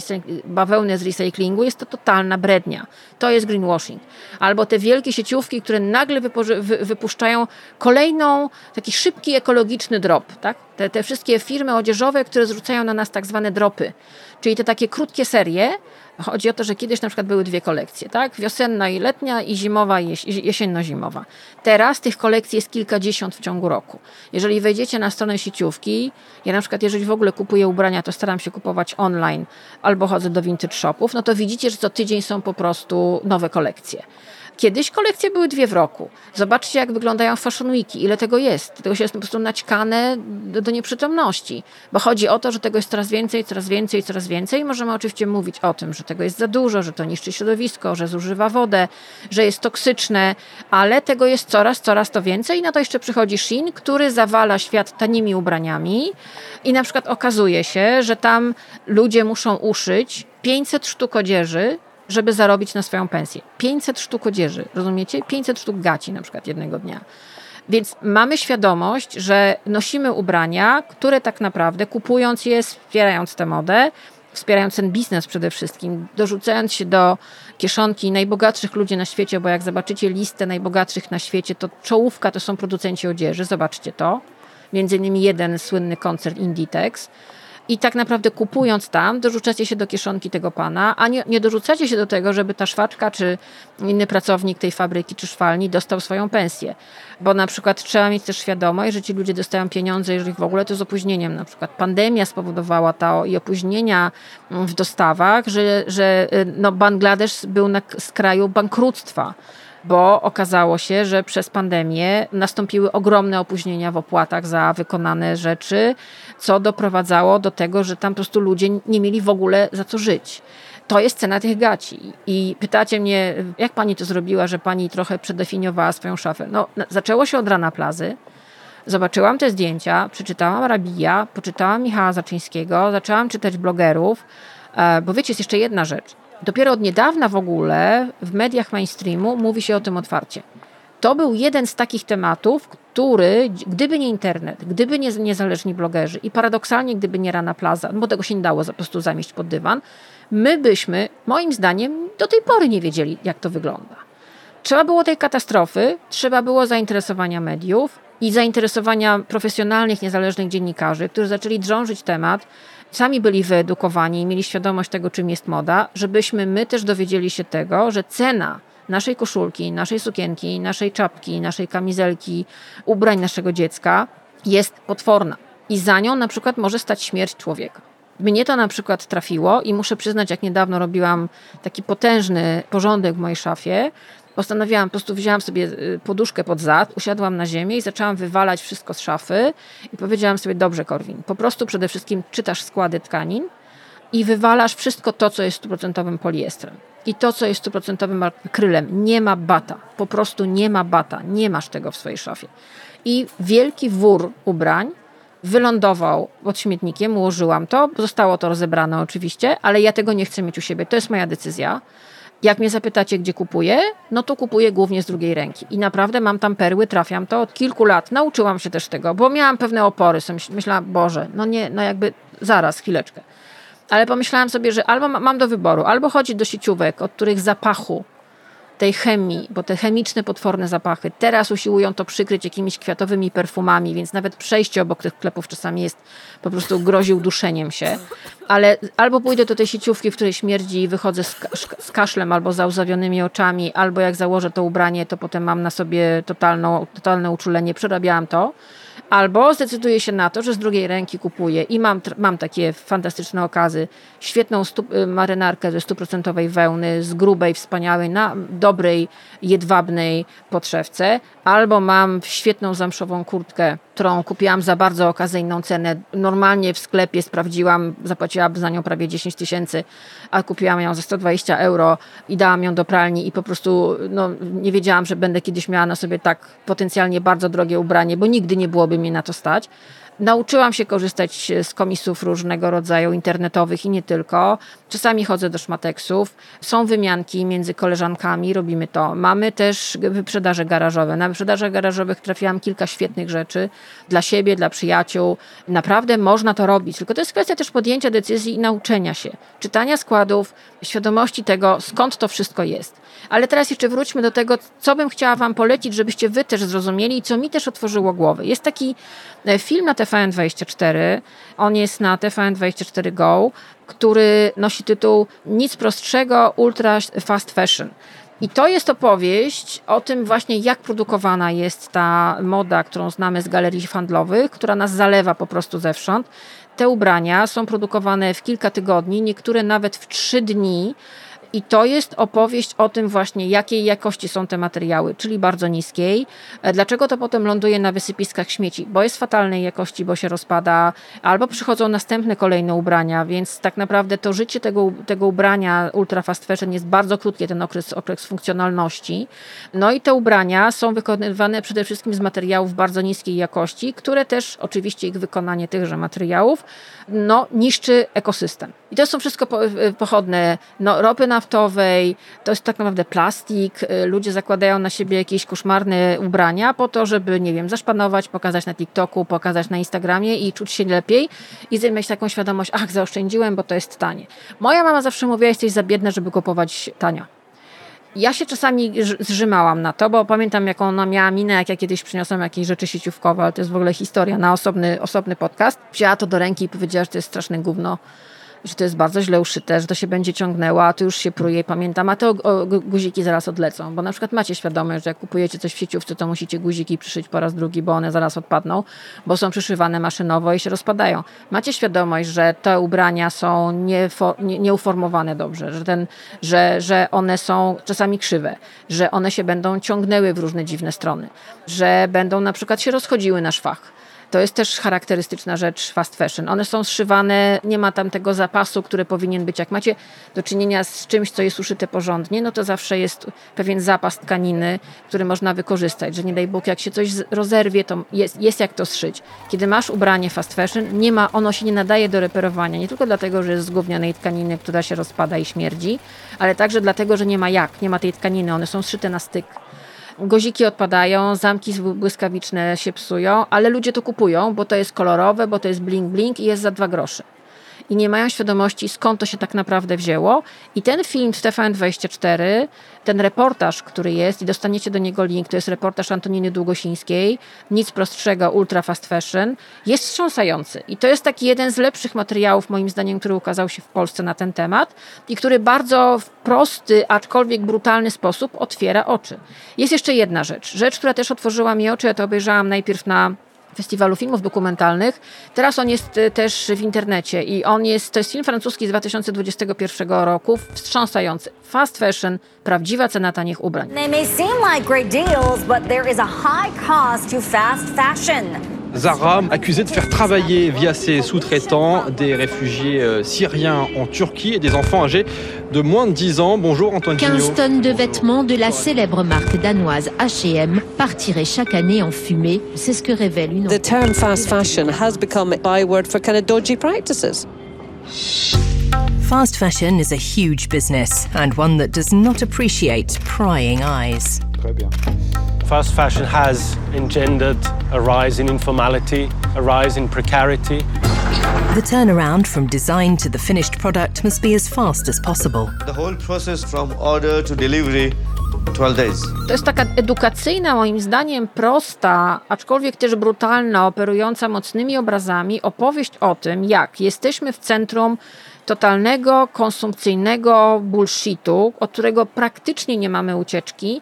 bawełnę z recyklingu jest to totalna brednia. To jest greenwashing. Albo te wielkie sieciówki, które nagle wypuszczają kolejną taki szybki, ekologiczny drop. Tak? Te, te wszystkie firmy odzieżowe, które zrzucają na nas tak zwane dropy, czyli te takie krótkie serie. Chodzi o to, że kiedyś na przykład były dwie kolekcje, tak? Wiosenna i letnia i zimowa i jesienno-zimowa. Teraz tych kolekcji jest kilkadziesiąt w ciągu roku. Jeżeli wejdziecie na stronę sieciówki, ja na przykład jeżeli w ogóle kupuję ubrania, to staram się kupować online albo chodzę do vintage shopów, no to widzicie, że co tydzień są po prostu nowe kolekcje. Kiedyś kolekcje były dwie w roku. Zobaczcie, jak wyglądają Fashion Weeki, ile tego jest. Tego się jest po prostu naćkane do, do nieprzytomności, bo chodzi o to, że tego jest coraz więcej, coraz więcej, coraz więcej. Możemy oczywiście mówić o tym, że tego jest za dużo, że to niszczy środowisko, że zużywa wodę, że jest toksyczne, ale tego jest coraz, coraz to więcej. I na to jeszcze przychodzi Shein, który zawala świat tanimi ubraniami i na przykład okazuje się, że tam ludzie muszą uszyć 500 sztuk odzieży żeby zarobić na swoją pensję. 500 sztuk odzieży, rozumiecie? 500 sztuk gaci na przykład jednego dnia. Więc mamy świadomość, że nosimy ubrania, które tak naprawdę kupując je, wspierając tę modę, wspierając ten biznes przede wszystkim, dorzucając się do kieszonki najbogatszych ludzi na świecie, bo jak zobaczycie listę najbogatszych na świecie, to czołówka to są producenci odzieży, zobaczcie to. Między innymi jeden słynny koncert Inditex. I tak naprawdę kupując tam, dorzucacie się do kieszonki tego pana, a nie, nie dorzucacie się do tego, żeby ta szwaczka czy inny pracownik tej fabryki czy szwalni dostał swoją pensję. Bo na przykład trzeba mieć też świadomość, że ci ludzie dostają pieniądze, jeżeli w ogóle to z opóźnieniem. Na przykład pandemia spowodowała to i opóźnienia w dostawach, że, że y, no Bangladesz był na skraju bankructwa bo okazało się, że przez pandemię nastąpiły ogromne opóźnienia w opłatach za wykonane rzeczy, co doprowadzało do tego, że tam po prostu ludzie nie mieli w ogóle za co żyć. To jest cena tych gaci. I pytacie mnie, jak pani to zrobiła, że pani trochę przedefiniowała swoją szafę? No, zaczęło się od rana plazy. Zobaczyłam te zdjęcia, przeczytałam Rabija, poczytałam Michała Zaczyńskiego, zaczęłam czytać blogerów, e, bo wiecie, jest jeszcze jedna rzecz. Dopiero od niedawna w ogóle w mediach mainstreamu mówi się o tym otwarcie. To był jeden z takich tematów, który, gdyby nie internet, gdyby nie niezależni blogerzy i paradoksalnie, gdyby nie Rana Plaza, bo tego się nie dało po prostu zamieść pod dywan, my byśmy, moim zdaniem, do tej pory nie wiedzieli, jak to wygląda. Trzeba było tej katastrofy, trzeba było zainteresowania mediów i zainteresowania profesjonalnych, niezależnych dziennikarzy, którzy zaczęli drążyć temat, sami byli wyedukowani i mieli świadomość tego, czym jest moda, żebyśmy my też dowiedzieli się tego, że cena naszej koszulki, naszej sukienki, naszej czapki, naszej kamizelki, ubrań naszego dziecka jest potworna. I za nią na przykład może stać śmierć człowieka. Mnie to na przykład trafiło i muszę przyznać, jak niedawno robiłam taki potężny porządek w mojej szafie, postanowiłam, po prostu wzięłam sobie y, poduszkę pod zad, usiadłam na ziemię i zaczęłam wywalać wszystko z szafy i powiedziałam sobie, dobrze Korwin, po prostu przede wszystkim czytasz składy tkanin i wywalasz wszystko to, co jest stuprocentowym poliestrem. I to, co jest stuprocentowym akrylem. Nie ma bata. Po prostu nie ma bata. Nie masz tego w swojej szafie. I wielki wór ubrań wylądował pod śmietnikiem, ułożyłam to, zostało to rozebrane oczywiście, ale ja tego nie chcę mieć u siebie. To jest moja decyzja. Jak mnie zapytacie, gdzie kupuję, no to kupuję głównie z drugiej ręki. I naprawdę mam tam perły, trafiam to od kilku lat. Nauczyłam się też tego, bo miałam pewne opory. Myślałam, Boże, no nie, no jakby zaraz, chwileczkę. Ale pomyślałam sobie, że albo mam do wyboru, albo chodzić do sieciówek, od których zapachu tej chemii, bo te chemiczne, potworne zapachy teraz usiłują to przykryć jakimiś kwiatowymi perfumami, więc nawet przejście obok tych sklepów czasami jest po prostu grozi uduszeniem się. Ale albo pójdę do tej sieciówki, w której śmierdzi i wychodzę z, z kaszlem albo załzawionymi oczami, albo jak założę to ubranie, to potem mam na sobie totalną, totalne uczulenie, przerabiałam to. Albo zdecyduję się na to, że z drugiej ręki kupuję i mam, mam takie fantastyczne okazy, świetną y, marynarkę ze stuprocentowej wełny, z grubej, wspaniałej, na dobrej, jedwabnej podszewce, albo mam świetną zamszową kurtkę, którą kupiłam za bardzo okazyjną cenę. Normalnie w sklepie sprawdziłam, zapłaciłam za nią prawie 10 tysięcy, a kupiłam ją za 120 euro i dałam ją do pralni i po prostu no, nie wiedziałam, że będę kiedyś miała na sobie tak potencjalnie bardzo drogie ubranie, bo nigdy nie byłoby mnie na to stać Nauczyłam się korzystać z komisów różnego rodzaju, internetowych i nie tylko. Czasami chodzę do szmateksów. Są wymianki między koleżankami, robimy to. Mamy też wyprzedaże garażowe. Na wyprzedażach garażowych trafiłam kilka świetnych rzeczy dla siebie, dla przyjaciół. Naprawdę można to robić, tylko to jest kwestia też podjęcia decyzji i nauczenia się. Czytania składów, świadomości tego, skąd to wszystko jest. Ale teraz jeszcze wróćmy do tego, co bym chciała Wam polecić, żebyście Wy też zrozumieli i co mi też otworzyło głowę. Jest taki e, film na TVN24, on jest na TVN24 Go, który nosi tytuł Nic prostszego, ultra fast fashion. I to jest opowieść o tym właśnie, jak produkowana jest ta moda, którą znamy z galerii handlowych, która nas zalewa po prostu zewsząd. Te ubrania są produkowane w kilka tygodni, niektóre nawet w trzy dni. I to jest opowieść o tym właśnie, jakiej jakości są te materiały, czyli bardzo niskiej. E, dlaczego to potem ląduje na wysypiskach śmieci? Bo jest fatalnej jakości, bo się rozpada, albo przychodzą następne kolejne ubrania, więc tak naprawdę to życie tego, tego ubrania ultra fast fashion jest bardzo krótkie, ten okres, okres funkcjonalności. No i te ubrania są wykonywane przede wszystkim z materiałów bardzo niskiej jakości, które też oczywiście ich wykonanie tychże materiałów no, niszczy ekosystem. I to są wszystko pochodne no, ropy naftowej, to jest tak naprawdę plastik. Y, ludzie zakładają na siebie jakieś koszmarne ubrania po to, żeby, nie wiem, zaszpanować, pokazać na TikToku, pokazać na Instagramie i czuć się lepiej i mieć taką świadomość, ach, zaoszczędziłem, bo to jest tanie. Moja mama zawsze mówiła, jesteś za biedna, żeby kupować tanio. Ja się czasami zrzymałam na to, bo pamiętam, jaką ona miała minę, jak ja kiedyś przyniosłam jakieś rzeczy sieciówkowe, ale to jest w ogóle historia na osobny, osobny podcast. Wzięła to do ręki i powiedziała, że to jest straszne gówno że to jest bardzo źle uszyte, że to się będzie ciągnęło, a to już się pruje i pamiętam, a te guziki zaraz odlecą, bo na przykład macie świadomość, że jak kupujecie coś w sieciówce, to musicie guziki przyszyć po raz drugi, bo one zaraz odpadną, bo są przyszywane maszynowo i się rozpadają. Macie świadomość, że te ubrania są nieuformowane dobrze, że, ten, że, że one są czasami krzywe, że one się będą ciągnęły w różne dziwne strony, że będą na przykład się rozchodziły na szwach to jest też charakterystyczna rzecz fast fashion. One są zszywane, nie ma tam tego zapasu, który powinien być. Jak macie do czynienia z czymś, co jest uszyte porządnie, no to zawsze jest pewien zapas tkaniny, który można wykorzystać, że nie daj Bóg, jak się coś rozerwie, to jest, jest jak to zszyć. Kiedy masz ubranie fast fashion, nie ma, ono się nie nadaje do reperowania, nie tylko dlatego, że jest z gównianej tkaniny, która się rozpada i śmierdzi, ale także dlatego, że nie ma jak, nie ma tej tkaniny, one są zszyte na styk goziki odpadają, zamki błyskawiczne się psują, ale ludzie to kupują, bo to jest kolorowe, bo to jest bling bling i jest za dwa grosze i nie mają świadomości, skąd to się tak naprawdę wzięło. I ten film z TVN24, ten reportaż, który jest, i dostaniecie do niego link, to jest reportaż Antoniny Długosińskiej, nic prostszego, ultra fast fashion, jest wstrząsający. I to jest taki jeden z lepszych materiałów, moim zdaniem, który ukazał się w Polsce na ten temat i który bardzo w prosty, aczkolwiek brutalny sposób otwiera oczy. Jest jeszcze jedna rzecz. Rzecz, która też otworzyła mi oczy, ja to obejrzałam najpierw na Festiwalu Filmów Dokumentalnych. Teraz on jest y, też w internecie i on jest, to jest film francuski z 2021 roku, wstrząsający. Fast fashion, prawdziwa cena tanich ubrań. They may seem like great deals, but there is a high cost to fast fashion. Zara, accusée de faire travailler via ses sous-traitants des réfugiés euh, syriens en Turquie et des enfants âgés de moins de 10 ans. Bonjour Antoine 15 tonnes de vêtements de la célèbre marque danoise H&M partiraient chaque année en fumée. C'est ce que révèle une The term fast fashion has become a byword for kind of dodgy practices. Fast fashion is a huge business and one that does not appreciate prying eyes. Très bien. Fast fashion has engendered a rise in informality, a rise in precarity. The turnaround from design to the finished product must be as fast as possible. The whole process from order to delivery 12 days. To jest taka edukacyjna, moim zdaniem, prosta, aczkolwiek też brutalna, operująca mocnymi obrazami opowieść o tym, jak jesteśmy w centrum totalnego konsumpcyjnego bullshitu, od którego praktycznie nie mamy ucieczki,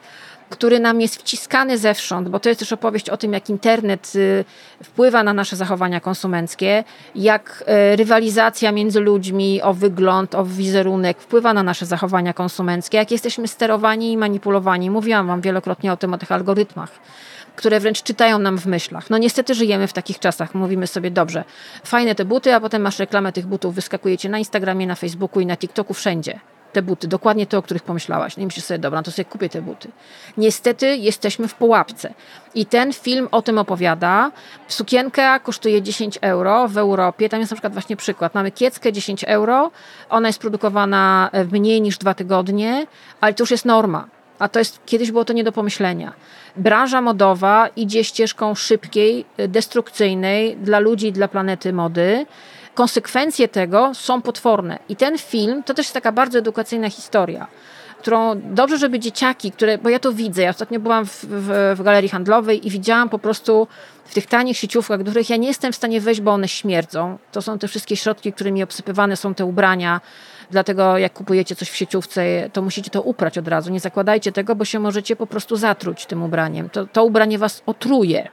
który nam jest wciskany zewsząd, bo to jest też opowieść o tym, jak internet y, wpływa na nasze zachowania konsumenckie, jak y, rywalizacja między ludźmi o wygląd, o wizerunek wpływa na nasze zachowania konsumenckie, jak jesteśmy sterowani i manipulowani. Mówiłam Wam wielokrotnie o tym, o tych algorytmach które wręcz czytają nam w myślach. No niestety żyjemy w takich czasach. Mówimy sobie, dobrze, fajne te buty, a potem masz reklamę tych butów, wyskakujecie na Instagramie, na Facebooku i na TikToku wszędzie te buty, dokładnie te, o których pomyślałaś. No i myślisz sobie, dobra, no to sobie kupię te buty. Niestety jesteśmy w pułapce. I ten film o tym opowiada. Sukienka kosztuje 10 euro w Europie. Tam jest na przykład właśnie przykład. Mamy kieckę 10 euro. Ona jest produkowana w mniej niż dwa tygodnie, ale to już jest norma. A to jest, kiedyś było to nie do pomyślenia. Branża modowa idzie ścieżką szybkiej, destrukcyjnej dla ludzi, dla planety mody konsekwencje tego są potworne. I ten film to też jest taka bardzo edukacyjna historia, którą dobrze, żeby dzieciaki, które, bo ja to widzę, ja ostatnio byłam w, w, w galerii handlowej i widziałam po prostu w tych tanich sieciówkach, do których ja nie jestem w stanie wejść, bo one śmierdzą. To są te wszystkie środki, którymi obsypywane są te ubrania. Dlatego jak kupujecie coś w sieciówce, to musicie to uprać od razu. Nie zakładajcie tego, bo się możecie po prostu zatruć tym ubraniem. To, to ubranie was otruje.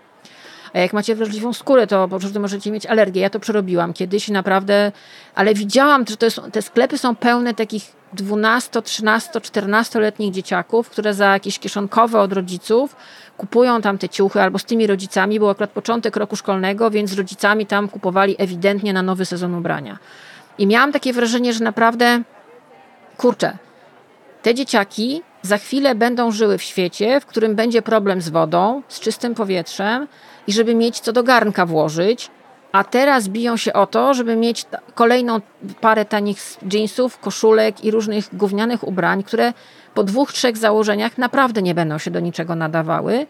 A jak macie wrażliwą skórę, to po prostu możecie mieć alergię. Ja to przerobiłam kiedyś naprawdę, ale widziałam, że to jest, te sklepy są pełne takich 12, 13, 14-letnich dzieciaków, które za jakieś kieszonkowe od rodziców kupują tam te ciuchy albo z tymi rodzicami. Był akurat początek roku szkolnego, więc z rodzicami tam kupowali ewidentnie na nowy sezon ubrania. I miałam takie wrażenie, że naprawdę, kurczę, te dzieciaki za chwilę będą żyły w świecie, w którym będzie problem z wodą, z czystym powietrzem i żeby mieć co do garnka włożyć, a teraz biją się o to, żeby mieć kolejną parę tanich jeansów, koszulek i różnych gównianych ubrań, które po dwóch, trzech założeniach naprawdę nie będą się do niczego nadawały.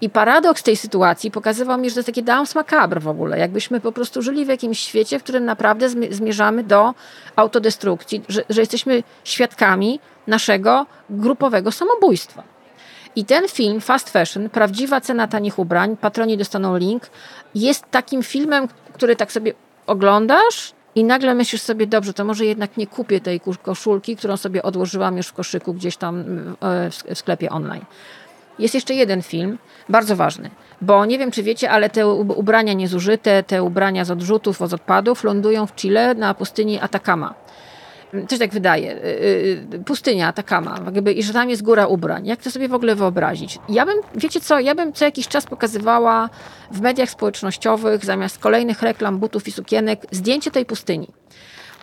I paradoks tej sytuacji pokazywał mi, że to jest takie downs macabre w ogóle. Jakbyśmy po prostu żyli w jakimś świecie, w którym naprawdę zmierzamy do autodestrukcji, że, że jesteśmy świadkami naszego grupowego samobójstwa. I ten film, Fast Fashion, prawdziwa cena tanich ubrań, patroni dostaną link, jest takim filmem, który tak sobie oglądasz i nagle myślisz sobie, dobrze, to może jednak nie kupię tej koszulki, którą sobie odłożyłam już w koszyku gdzieś tam e, w sklepie online. Jest jeszcze jeden film, bardzo ważny, bo nie wiem, czy wiecie, ale te ubrania niezużyte, te ubrania z odrzutów, z odpadów lądują w Chile na pustyni Atacama coś tak wydaje, y, y, pustynia, Atakama, jakby, i że tam jest góra ubrań. Jak to sobie w ogóle wyobrazić? Ja bym, wiecie co, ja bym co jakiś czas pokazywała w mediach społecznościowych zamiast kolejnych reklam butów i sukienek zdjęcie tej pustyni.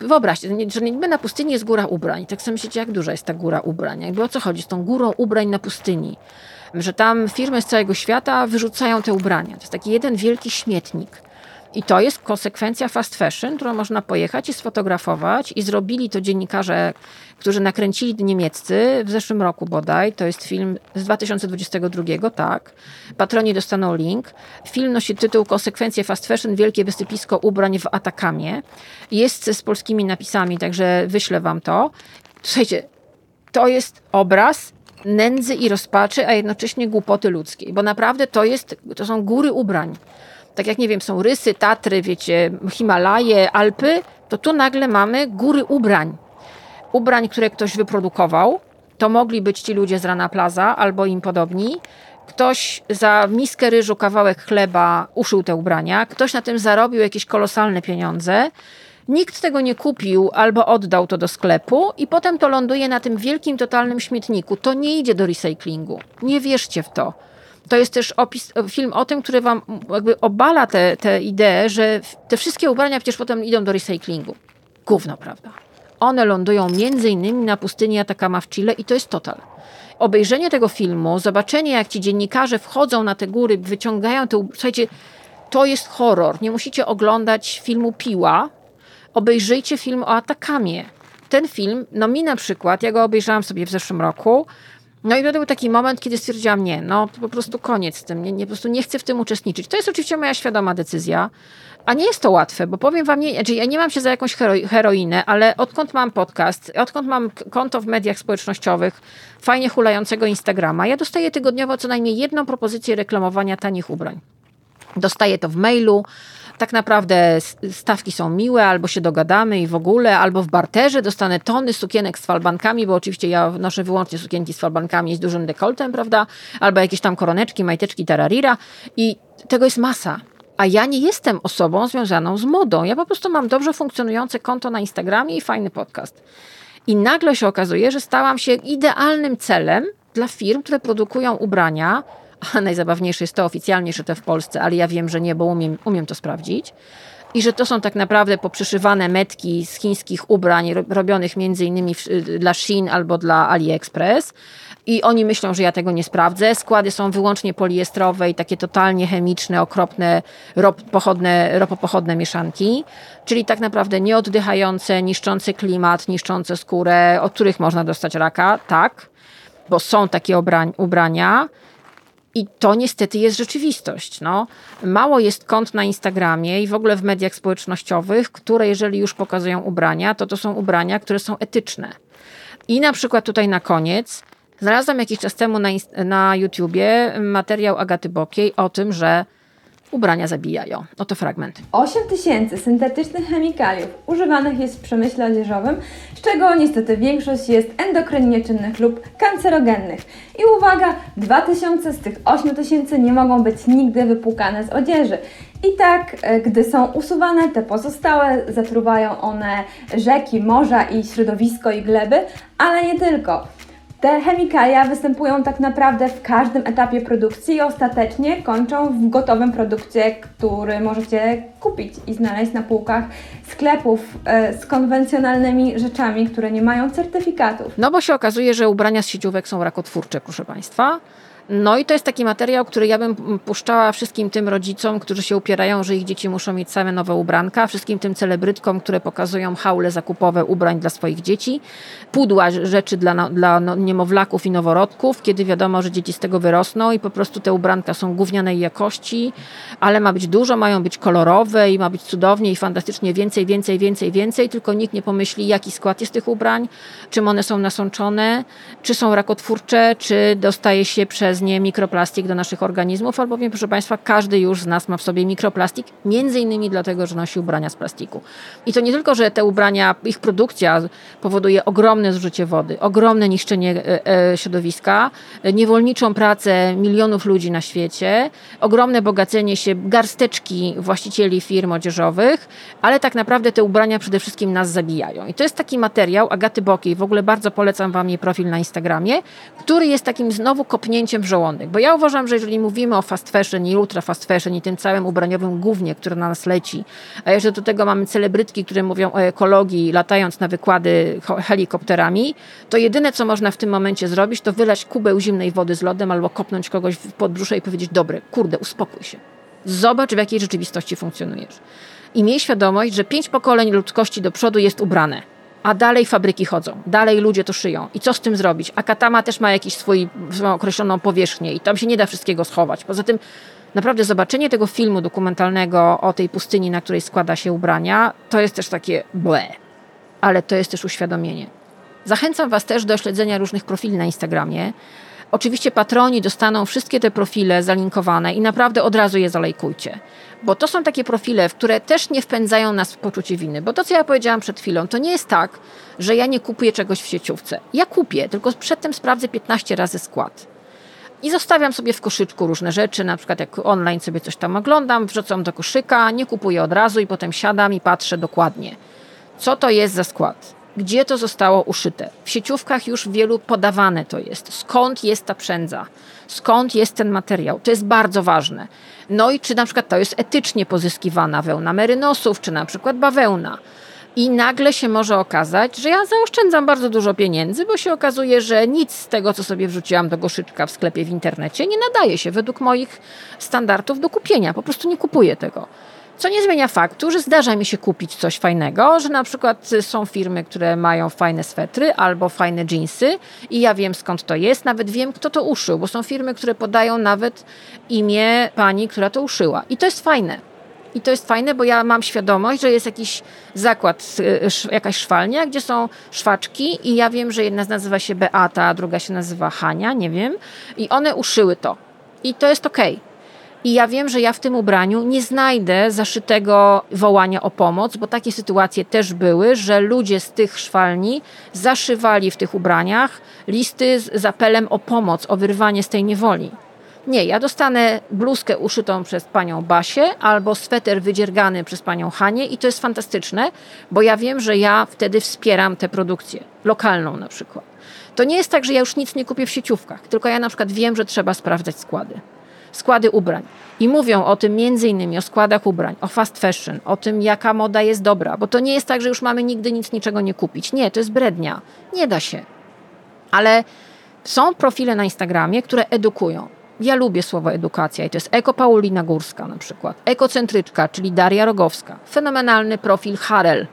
Wyobraźcie, że niby na pustyni jest góra ubrań. Tak sobie myślicie, jak duża jest ta góra ubrań? Jakby o co chodzi z tą górą ubrań na pustyni? Że tam firmy z całego świata wyrzucają te ubrania. To jest taki jeden wielki śmietnik. I to jest konsekwencja fast fashion, którą można pojechać i sfotografować. I zrobili to dziennikarze, którzy nakręcili niemieccy w zeszłym roku bodaj. To jest film z 2022, tak. Patroni dostaną link. Film nosi tytuł Konsekwencje fast fashion, wielkie wysypisko ubrań w Atakamie. Jest z polskimi napisami, także wyślę wam to. Słuchajcie, to jest obraz nędzy i rozpaczy, a jednocześnie głupoty ludzkiej, bo naprawdę to, jest, to są góry ubrań tak jak nie wiem, są Rysy, Tatry, wiecie, Himalaje, Alpy, to tu nagle mamy góry ubrań. Ubrań, które ktoś wyprodukował. To mogli być ci ludzie z Rana Plaza albo im podobni. Ktoś za miskę ryżu, kawałek chleba uszył te ubrania. Ktoś na tym zarobił jakieś kolosalne pieniądze. Nikt tego nie kupił albo oddał to do sklepu i potem to ląduje na tym wielkim, totalnym śmietniku. To nie idzie do recyklingu. Nie wierzcie w to to jest też opis, film o tym, który wam jakby obala tę te, te ideę, że te wszystkie ubrania przecież potem idą do recyklingu. Gówno, prawda? One lądują między innymi na pustyni Atacama w Chile i to jest total. Obejrzenie tego filmu, zobaczenie jak ci dziennikarze wchodzą na te góry, wyciągają te... Słuchajcie, to jest horror. Nie musicie oglądać filmu Piła. Obejrzyjcie film o Atakamie. Ten film, no mi na przykład, ja go obejrzałam sobie w zeszłym roku, no i to był taki moment, kiedy stwierdziłam, nie, no po prostu koniec z tym, nie, nie, po prostu nie chcę w tym uczestniczyć. To jest oczywiście moja świadoma decyzja, a nie jest to łatwe, bo powiem wam, nie, znaczy ja nie mam się za jakąś hero, heroinę, ale odkąd mam podcast, odkąd mam konto w mediach społecznościowych, fajnie hulającego Instagrama, ja dostaję tygodniowo co najmniej jedną propozycję reklamowania tanich ubrań. Dostaję to w mailu, tak naprawdę stawki są miłe, albo się dogadamy i w ogóle, albo w barterze dostanę tony sukienek z falbankami, bo oczywiście ja noszę wyłącznie sukienki z falbankami z dużym dekoltem, prawda? Albo jakieś tam koroneczki, majteczki, tararira i tego jest masa. A ja nie jestem osobą związaną z modą. Ja po prostu mam dobrze funkcjonujące konto na Instagramie i fajny podcast. I nagle się okazuje, że stałam się idealnym celem dla firm, które produkują ubrania, a najzabawniejsze jest to oficjalnie szyte w Polsce, ale ja wiem, że nie, bo umiem, umiem to sprawdzić. i że to są tak naprawdę poprzyszywane metki z chińskich ubrań ro- robionych między innymi w, dla Shein albo dla AliExpress. I oni myślą, że ja tego nie sprawdzę. Składy są wyłącznie poliestrowe i takie totalnie chemiczne, okropne, ropopochodne, ropopochodne mieszanki. Czyli tak naprawdę nieoddychające, niszczące klimat, niszczące skórę, od których można dostać raka, tak, bo są takie ubrania. I to niestety jest rzeczywistość. No. Mało jest kont na Instagramie i w ogóle w mediach społecznościowych, które jeżeli już pokazują ubrania, to to są ubrania, które są etyczne. I na przykład tutaj na koniec znalazłam jakiś czas temu na, na YouTubie materiał Agaty Bokiej o tym, że ubrania zabijają. Oto fragment. 8 tysięcy syntetycznych chemikaliów używanych jest w przemyśle odzieżowym, z czego niestety większość jest endokrynnie czynnych lub kancerogennych. I uwaga, 2000 z tych 8 tysięcy nie mogą być nigdy wypłukane z odzieży. I tak, e, gdy są usuwane, te pozostałe zatruwają one rzeki, morza i środowisko i gleby, ale nie tylko. Te chemikalia występują tak naprawdę w każdym etapie produkcji i ostatecznie kończą w gotowym produkcie, który możecie kupić i znaleźć na półkach sklepów e, z konwencjonalnymi rzeczami, które nie mają certyfikatów. No bo się okazuje, że ubrania z sieciówek są rakotwórcze, proszę Państwa. No i to jest taki materiał, który ja bym puszczała wszystkim tym rodzicom, którzy się upierają, że ich dzieci muszą mieć same nowe ubranka, wszystkim tym celebrytkom, które pokazują haule zakupowe ubrań dla swoich dzieci, pudła rzeczy dla, no- dla no- niemowlaków i noworodków, kiedy wiadomo, że dzieci z tego wyrosną i po prostu te ubranka są gównianej jakości, ale ma być dużo, mają być kolorowe i ma być cudownie i fantastycznie więcej, więcej, więcej, więcej, tylko nikt nie pomyśli, jaki skład jest tych ubrań, czym one są nasączone, czy są rakotwórcze, czy dostaje się przez nie mikroplastik do naszych organizmów, albowiem, proszę Państwa, każdy już z nas ma w sobie mikroplastik, między innymi dlatego, że nosi ubrania z plastiku. I to nie tylko, że te ubrania, ich produkcja powoduje ogromne zużycie wody, ogromne niszczenie e, e, środowiska, niewolniczą pracę milionów ludzi na świecie, ogromne bogacenie się garsteczki właścicieli firm odzieżowych, ale tak naprawdę te ubrania przede wszystkim nas zabijają. I to jest taki materiał Agaty Bokiej, w ogóle bardzo polecam Wam jej profil na Instagramie, który jest takim znowu kopnięciem żołądek, bo ja uważam, że jeżeli mówimy o fast fashion i ultra fast fashion i tym całym ubraniowym głównie, które na nas leci, a jeszcze do tego mamy celebrytki, które mówią o ekologii, latając na wykłady helikopterami, to jedyne, co można w tym momencie zrobić, to wylać kubeł zimnej wody z lodem albo kopnąć kogoś w podbrzusze i powiedzieć, dobry, kurde, uspokój się. Zobacz, w jakiej rzeczywistości funkcjonujesz. I miej świadomość, że pięć pokoleń ludzkości do przodu jest ubrane. A dalej fabryki chodzą, dalej ludzie to szyją. I co z tym zrobić? A Katama też ma jakiś swój, swoją określoną powierzchnię i tam się nie da wszystkiego schować. Poza tym naprawdę zobaczenie tego filmu dokumentalnego o tej pustyni, na której składa się ubrania, to jest też takie ble. Ale to jest też uświadomienie. Zachęcam Was też do śledzenia różnych profili na Instagramie. Oczywiście patroni dostaną wszystkie te profile zalinkowane i naprawdę od razu je zalajkujcie. Bo to są takie profile, w które też nie wpędzają nas w poczucie winy. Bo to, co ja powiedziałam przed chwilą, to nie jest tak, że ja nie kupuję czegoś w sieciówce. Ja kupię, tylko przedtem sprawdzę 15 razy skład. I zostawiam sobie w koszyczku różne rzeczy, na przykład jak online sobie coś tam oglądam, wrzucam do koszyka, nie kupuję od razu i potem siadam i patrzę dokładnie, co to jest za skład, gdzie to zostało uszyte. W sieciówkach już wielu podawane to jest. Skąd jest ta przędza? Skąd jest ten materiał? To jest bardzo ważne. No i czy na przykład to jest etycznie pozyskiwana wełna merynosów, czy na przykład bawełna. I nagle się może okazać, że ja zaoszczędzam bardzo dużo pieniędzy, bo się okazuje, że nic z tego, co sobie wrzuciłam do koszyczka w sklepie w internecie, nie nadaje się według moich standardów do kupienia. Po prostu nie kupuję tego. Co nie zmienia faktu, że zdarza mi się kupić coś fajnego, że na przykład są firmy, które mają fajne swetry albo fajne jeansy i ja wiem skąd to jest, nawet wiem kto to uszył, bo są firmy, które podają nawet imię pani, która to uszyła. I to jest fajne. I to jest fajne, bo ja mam świadomość, że jest jakiś zakład, y, jakaś szwalnia, gdzie są szwaczki i ja wiem, że jedna nazywa się Beata, a druga się nazywa Hania, nie wiem. I one uszyły to. I to jest okej. I ja wiem, że ja w tym ubraniu nie znajdę zaszytego wołania o pomoc, bo takie sytuacje też były, że ludzie z tych szwalni zaszywali w tych ubraniach listy z apelem o pomoc, o wyrwanie z tej niewoli. Nie, ja dostanę bluzkę uszytą przez panią Basię albo sweter wydziergany przez panią Hanię i to jest fantastyczne, bo ja wiem, że ja wtedy wspieram tę produkcję, lokalną na przykład. To nie jest tak, że ja już nic nie kupię w sieciówkach, tylko ja na przykład wiem, że trzeba sprawdzać składy. Składy ubrań. I mówią o tym między innymi, o składach ubrań, o fast fashion, o tym, jaka moda jest dobra, bo to nie jest tak, że już mamy nigdy nic, niczego nie kupić. Nie, to jest brednia. Nie da się. Ale są profile na Instagramie, które edukują. Ja lubię słowo edukacja i to jest Eko Paulina Górska na przykład, Ekocentryczka, czyli Daria Rogowska, fenomenalny profil Harel.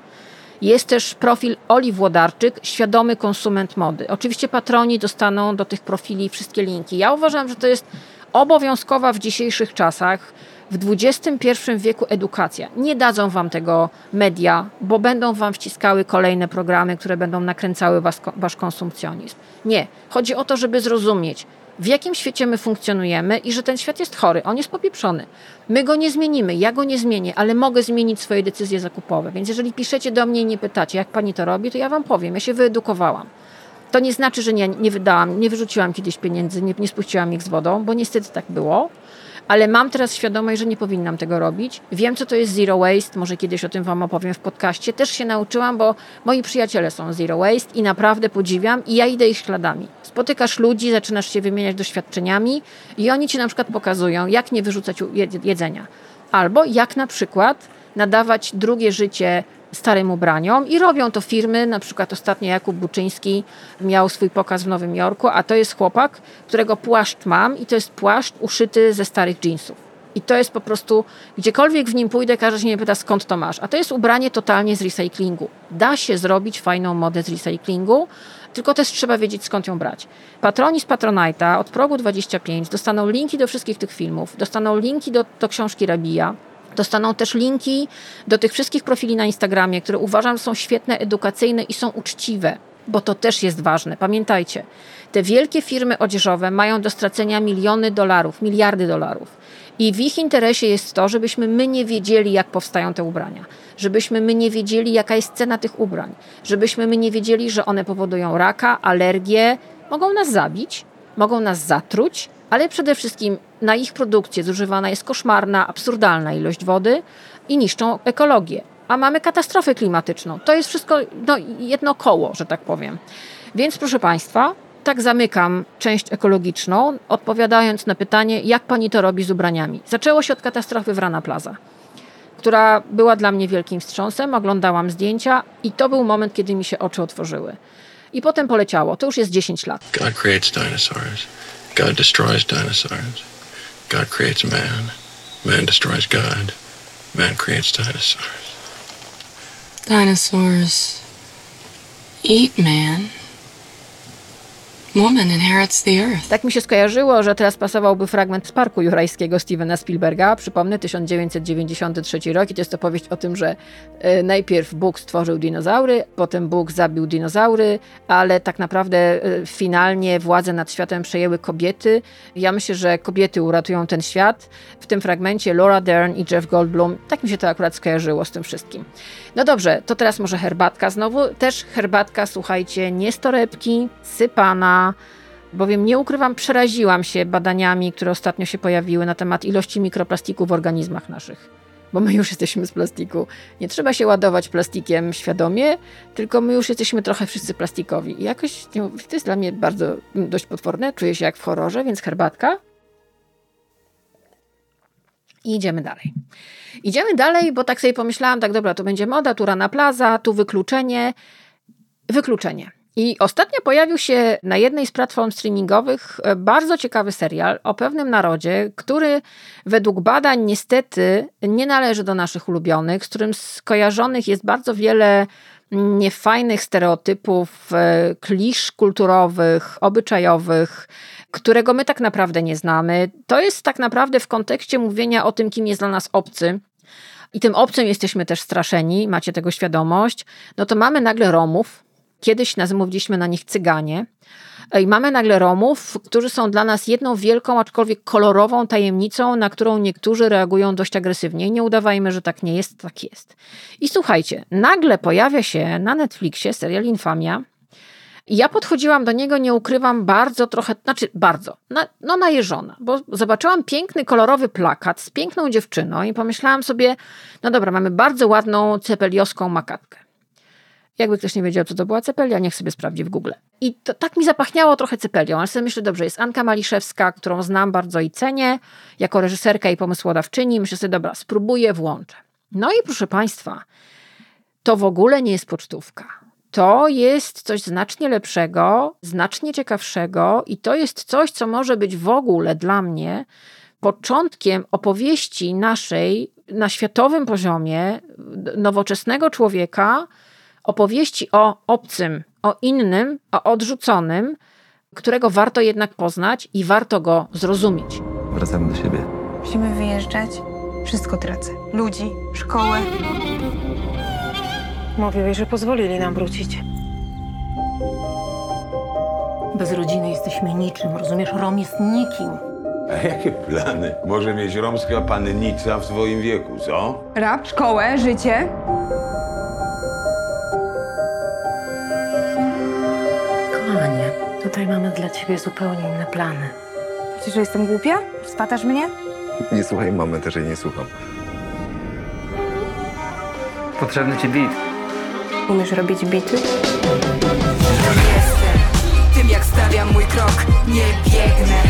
Jest też profil Oli Włodarczyk, świadomy konsument mody. Oczywiście patroni dostaną do tych profili wszystkie linki. Ja uważam, że to jest obowiązkowa w dzisiejszych czasach, w XXI wieku edukacja. Nie dadzą wam tego media, bo będą wam wciskały kolejne programy, które będą nakręcały was, wasz konsumpcjonizm. Nie. Chodzi o to, żeby zrozumieć, w jakim świecie my funkcjonujemy i że ten świat jest chory, on jest popieprzony. My go nie zmienimy, ja go nie zmienię, ale mogę zmienić swoje decyzje zakupowe. Więc jeżeli piszecie do mnie i nie pytacie, jak pani to robi, to ja wam powiem, ja się wyedukowałam. To nie znaczy, że nie, nie wydałam, nie wyrzuciłam kiedyś pieniędzy, nie, nie spuściłam ich z wodą, bo niestety tak było ale mam teraz świadomość, że nie powinnam tego robić. Wiem, co to jest zero waste, może kiedyś o tym Wam opowiem w podcaście. Też się nauczyłam, bo moi przyjaciele są zero waste i naprawdę podziwiam i ja idę ich śladami. Spotykasz ludzi, zaczynasz się wymieniać doświadczeniami i oni Ci na przykład pokazują, jak nie wyrzucać jedzenia. Albo jak na przykład nadawać drugie życie starym ubraniom i robią to firmy, na przykład ostatnio Jakub Buczyński miał swój pokaz w Nowym Jorku, a to jest chłopak, którego płaszcz mam i to jest płaszcz uszyty ze starych jeansów. I to jest po prostu, gdziekolwiek w nim pójdę, każdy się mnie pyta, skąd to masz. A to jest ubranie totalnie z recyklingu. Da się zrobić fajną modę z recyklingu, tylko też trzeba wiedzieć, skąd ją brać. Patroni z Patronite'a od progu 25 dostaną linki do wszystkich tych filmów, dostaną linki do, do książki Rabija, Dostaną też linki do tych wszystkich profili na Instagramie, które uważam są świetne, edukacyjne i są uczciwe, bo to też jest ważne. Pamiętajcie, te wielkie firmy odzieżowe mają do stracenia miliony dolarów, miliardy dolarów. I w ich interesie jest to, żebyśmy my nie wiedzieli, jak powstają te ubrania, żebyśmy my nie wiedzieli, jaka jest cena tych ubrań, żebyśmy my nie wiedzieli, że one powodują raka, alergię, mogą nas zabić, mogą nas zatruć, ale przede wszystkim na ich produkcję zużywana jest koszmarna, absurdalna ilość wody i niszczą ekologię. A mamy katastrofę klimatyczną. To jest wszystko no, jedno koło, że tak powiem. Więc proszę Państwa, tak zamykam część ekologiczną, odpowiadając na pytanie, jak pani to robi z ubraniami. Zaczęło się od katastrofy w Rana Plaza, która była dla mnie wielkim wstrząsem. Oglądałam zdjęcia i to był moment, kiedy mi się oczy otworzyły. I potem poleciało. To już jest 10 lat. God creates dinosaurs. God destroys dinosaurs. God creates man. Man destroys God. Man creates dinosaurs. Dinosaurs eat man. Woman inherits the earth. Tak mi się skojarzyło, że teraz pasowałby fragment z Parku Jurajskiego Stevena Spielberga. Przypomnę, 1993 rok i to jest opowieść o tym, że e, najpierw Bóg stworzył dinozaury, potem Bóg zabił dinozaury, ale tak naprawdę e, finalnie władzę nad światem przejęły kobiety. Ja myślę, że kobiety uratują ten świat. W tym fragmencie Laura Dern i Jeff Goldblum. Tak mi się to akurat skojarzyło z tym wszystkim. No dobrze, to teraz może herbatka znowu. Też herbatka, słuchajcie, nie z torebki, sypana, bowiem nie ukrywam, przeraziłam się badaniami, które ostatnio się pojawiły na temat ilości mikroplastiku w organizmach naszych. Bo my już jesteśmy z plastiku. Nie trzeba się ładować plastikiem świadomie, tylko my już jesteśmy trochę wszyscy plastikowi. I jakoś to jest dla mnie bardzo dość potworne. Czuję się jak w horrorze, więc herbatka. I idziemy dalej. Idziemy dalej, bo tak sobie pomyślałam, tak dobra, tu będzie moda, tu rana plaza, tu wykluczenie. Wykluczenie. I ostatnio pojawił się na jednej z platform streamingowych e, bardzo ciekawy serial o pewnym narodzie, który według badań niestety nie należy do naszych ulubionych, z którym skojarzonych jest bardzo wiele niefajnych stereotypów, e, klisz kulturowych, obyczajowych, którego my tak naprawdę nie znamy. To jest tak naprawdę w kontekście mówienia o tym, kim jest dla nas obcy. I tym obcym jesteśmy też straszeni, macie tego świadomość. No to mamy nagle Romów. Kiedyś mówiliśmy na nich Cyganie. I mamy nagle Romów, którzy są dla nas jedną wielką, aczkolwiek kolorową tajemnicą, na którą niektórzy reagują dość agresywnie. I nie udawajmy, że tak nie jest, tak jest. I słuchajcie, nagle pojawia się na Netflixie serial Infamia, i ja podchodziłam do niego, nie ukrywam, bardzo trochę, znaczy bardzo, na, no najeżona, bo zobaczyłam piękny, kolorowy plakat z piękną dziewczyną i pomyślałam sobie, no dobra, mamy bardzo ładną cepelioską makatkę. Jakby ktoś nie wiedział, co to była cepelia, niech sobie sprawdzi w Google. I to, tak mi zapachniało trochę cypelią, ale sobie myślę, dobrze, jest Anka Maliszewska, którą znam bardzo i cenię, jako reżyserka i pomysłodawczyni. Myślę sobie, dobra, spróbuję, włączę. No i proszę Państwa, to w ogóle nie jest pocztówka. To jest coś znacznie lepszego, znacznie ciekawszego i to jest coś, co może być w ogóle dla mnie początkiem opowieści naszej na światowym poziomie nowoczesnego człowieka, opowieści o obcym, o innym, o odrzuconym, którego warto jednak poznać i warto go zrozumieć. Wracamy do siebie. Musimy wyjeżdżać. Wszystko tracę. Ludzi, szkołę. Mówiłeś, że pozwolili nam wrócić. Bez rodziny jesteśmy niczym, rozumiesz? Rom jest nikim. A jakie plany może mieć romska pannica w swoim wieku, co? Rap, szkołę, życie. Kochanie, tutaj mamy dla ciebie zupełnie inne plany. Myślisz, że jestem głupia? Spatasz mnie? Nie słuchaj mamy, też jej nie słucham. Potrzebny ci beat. Umiesz robić bity? Tym jak stawiam mój krok, nie biegnę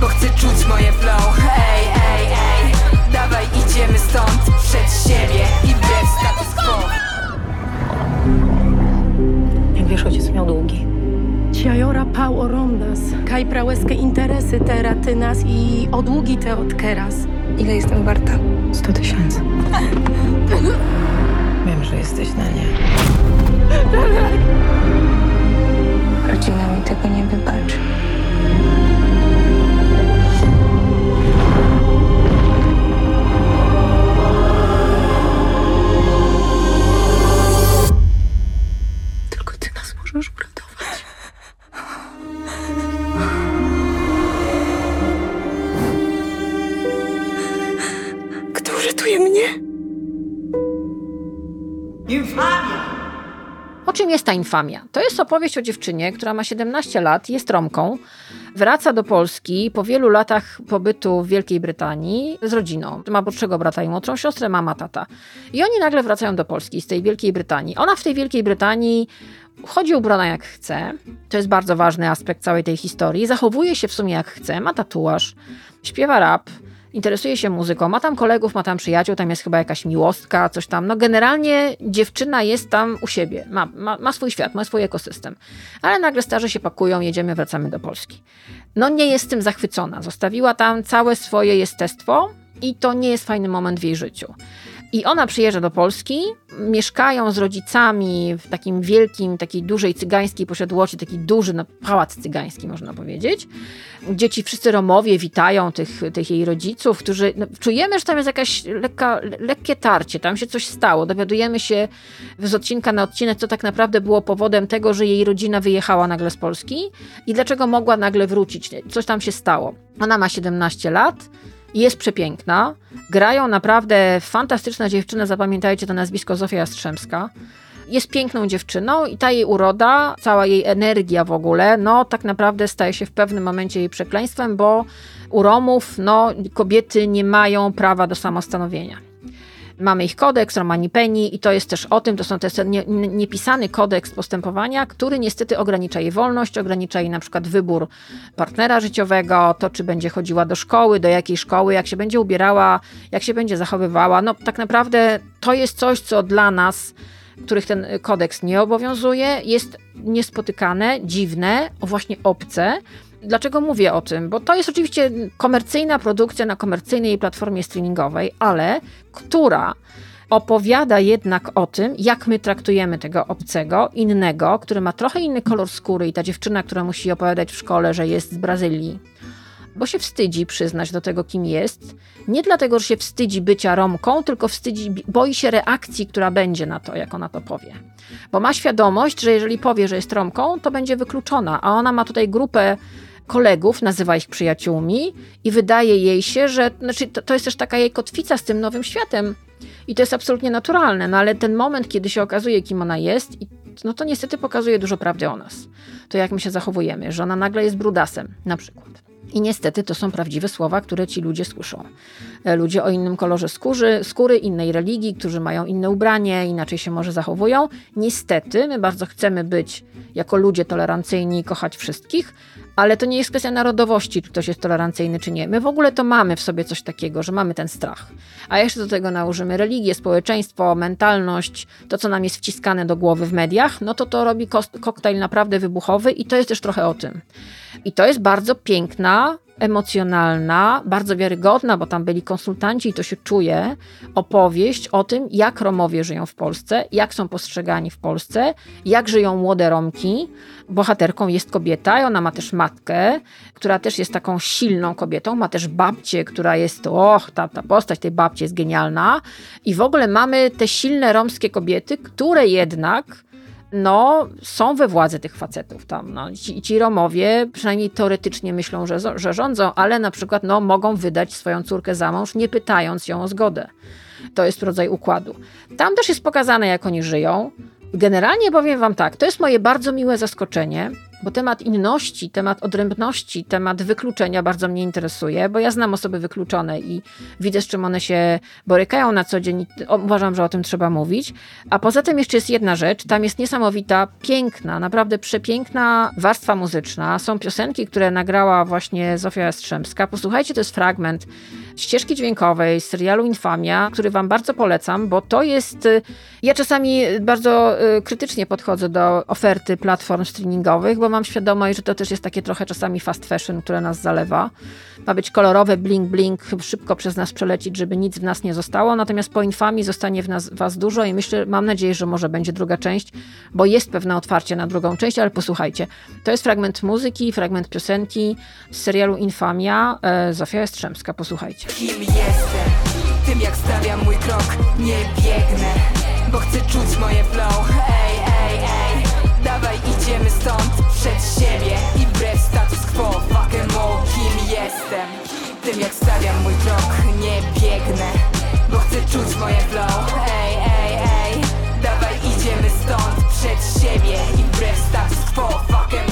Bo chcę czuć moje flow Ej, ej, ej Dawaj idziemy stąd Przed siebie i wbrew status quo Jak wiesz, ojciec miał długi. Ciajora pał rondas, kaj prałeskie interesy tera ty nas i o długi te od keras. Ile jestem warta? 100 tysięcy. Wiem, że jesteś na nie. Rodzina mi tego nie wybaczy. O czym jest ta infamia? To jest opowieść o dziewczynie, która ma 17 lat, jest Romką, wraca do Polski po wielu latach pobytu w Wielkiej Brytanii z rodziną. Ma młodszego brata i młodszą siostrę, mama, tata. I oni nagle wracają do Polski z tej Wielkiej Brytanii. Ona w tej Wielkiej Brytanii chodzi ubrana jak chce. To jest bardzo ważny aspekt całej tej historii. Zachowuje się w sumie jak chce, ma tatuaż, śpiewa rap, interesuje się muzyką, ma tam kolegów, ma tam przyjaciół, tam jest chyba jakaś miłostka, coś tam. No generalnie dziewczyna jest tam u siebie, ma, ma, ma swój świat, ma swój ekosystem. Ale nagle starzy się pakują, jedziemy, wracamy do Polski. No nie jest tym zachwycona. Zostawiła tam całe swoje jestestwo i to nie jest fajny moment w jej życiu. I ona przyjeżdża do Polski, mieszkają z rodzicami w takim wielkim, takiej dużej cygańskiej posiadłości, taki duży no, pałac cygański, można powiedzieć, gdzie ci wszyscy Romowie witają tych, tych jej rodziców, którzy, no, czujemy, że tam jest jakaś lekka, lekkie tarcie, tam się coś stało. Dowiadujemy się z odcinka na odcinek, co tak naprawdę było powodem tego, że jej rodzina wyjechała nagle z Polski i dlaczego mogła nagle wrócić. Coś tam się stało. Ona ma 17 lat, jest przepiękna. Grają naprawdę fantastyczna dziewczyna, zapamiętajcie to nazwisko Zofia Jastrzębska. Jest piękną dziewczyną i ta jej uroda, cała jej energia w ogóle, no tak naprawdę staje się w pewnym momencie jej przekleństwem, bo u Romów, no kobiety nie mają prawa do samostanowienia. Mamy ich kodeks Romani Penny i to jest też o tym, to, są, jest ten nie, niepisany kodeks postępowania, który niestety ogranicza jej wolność, ogranicza jej na przykład wybór partnera życiowego, to czy będzie chodziła do szkoły, do jakiej szkoły, jak się będzie ubierała, jak się będzie zachowywała. No tak naprawdę to jest coś, co dla nas, których ten kodeks nie obowiązuje, jest niespotykane, dziwne, właśnie obce. Dlaczego mówię o tym? Bo to jest oczywiście komercyjna produkcja na komercyjnej platformie streamingowej, ale która opowiada jednak o tym, jak my traktujemy tego obcego, innego, który ma trochę inny kolor skóry i ta dziewczyna, która musi opowiadać w szkole, że jest z Brazylii, bo się wstydzi przyznać do tego, kim jest. Nie dlatego, że się wstydzi bycia Romką, tylko wstydzi, boi się reakcji, która będzie na to, jak ona to powie. Bo ma świadomość, że jeżeli powie, że jest Romką, to będzie wykluczona, a ona ma tutaj grupę kolegów, nazywa ich przyjaciółmi i wydaje jej się, że znaczy to, to jest też taka jej kotwica z tym nowym światem. I to jest absolutnie naturalne, no ale ten moment, kiedy się okazuje, kim ona jest, no to niestety pokazuje dużo prawdy o nas. To jak my się zachowujemy, że ona nagle jest brudasem, na przykład. I niestety to są prawdziwe słowa, które ci ludzie słyszą. E, Ludzie o innym kolorze skóry, skóry, innej religii, którzy mają inne ubranie, inaczej się może zachowują. Niestety, my bardzo chcemy być jako ludzie tolerancyjni i kochać wszystkich, ale to nie jest kwestia narodowości, czy ktoś jest tolerancyjny, czy nie. My w ogóle to mamy w sobie coś takiego, że mamy ten strach. A jeszcze do tego nałożymy religię, społeczeństwo, mentalność, to co nam jest wciskane do głowy w mediach, no to to robi koktajl naprawdę wybuchowy i to jest też trochę o tym. I to jest bardzo piękna, emocjonalna, bardzo wiarygodna, bo tam byli konsultanci i to się czuje, opowieść o tym, jak Romowie żyją w Polsce, jak są postrzegani w Polsce, jak żyją młode Romki. Bohaterką jest kobieta i ona ma też matkę, która też jest taką silną kobietą, ma też babcię, która jest, och, ta, ta postać tej babci jest genialna. I w ogóle mamy te silne romskie kobiety, które jednak no, są we władzy tych facetów tam. No. Ci, ci Romowie przynajmniej teoretycznie myślą, że, że rządzą, ale na przykład no, mogą wydać swoją córkę za mąż, nie pytając ją o zgodę. To jest rodzaj układu. Tam też jest pokazane, jak oni żyją. Generalnie powiem Wam tak, to jest moje bardzo miłe zaskoczenie, bo temat inności, temat odrębności, temat wykluczenia bardzo mnie interesuje, bo ja znam osoby wykluczone i widzę, z czym one się borykają na co dzień. Uważam, że o tym trzeba mówić. A poza tym jeszcze jest jedna rzecz, tam jest niesamowita, piękna, naprawdę przepiękna warstwa muzyczna. Są piosenki, które nagrała właśnie Zofia Jastrzębska. Posłuchajcie, to jest fragment ścieżki dźwiękowej z serialu Infamia, który wam bardzo polecam, bo to jest... y, Ja czasami bardzo y, krytycznie podchodzę do oferty platform streamingowych, bo mam świadomość, że to też jest takie trochę czasami fast fashion, które nas zalewa. Ma być kolorowe, bling bling, szybko przez nas przelecić, żeby nic w nas nie zostało, natomiast po Infamii zostanie w nas was dużo i myślę, mam nadzieję, że może będzie druga część, bo jest pewne otwarcie na drugą część, ale posłuchajcie. To jest fragment muzyki, fragment piosenki z serialu Infamia. E, Zofia Jastrzębska, posłuchajcie. Kim jestem, tym jak stawiam mój krok Nie biegnę, bo chcę czuć moje flow. Ej, ej, ej, dawaj idziemy stąd Przed siebie i wbrew status quo. Fuck em all, kim jestem. Tym jak stawiam mój krok Nie biegnę, bo chcę czuć moje flow. Ej, ej, ej, dawaj idziemy stąd Przed siebie i wbrew status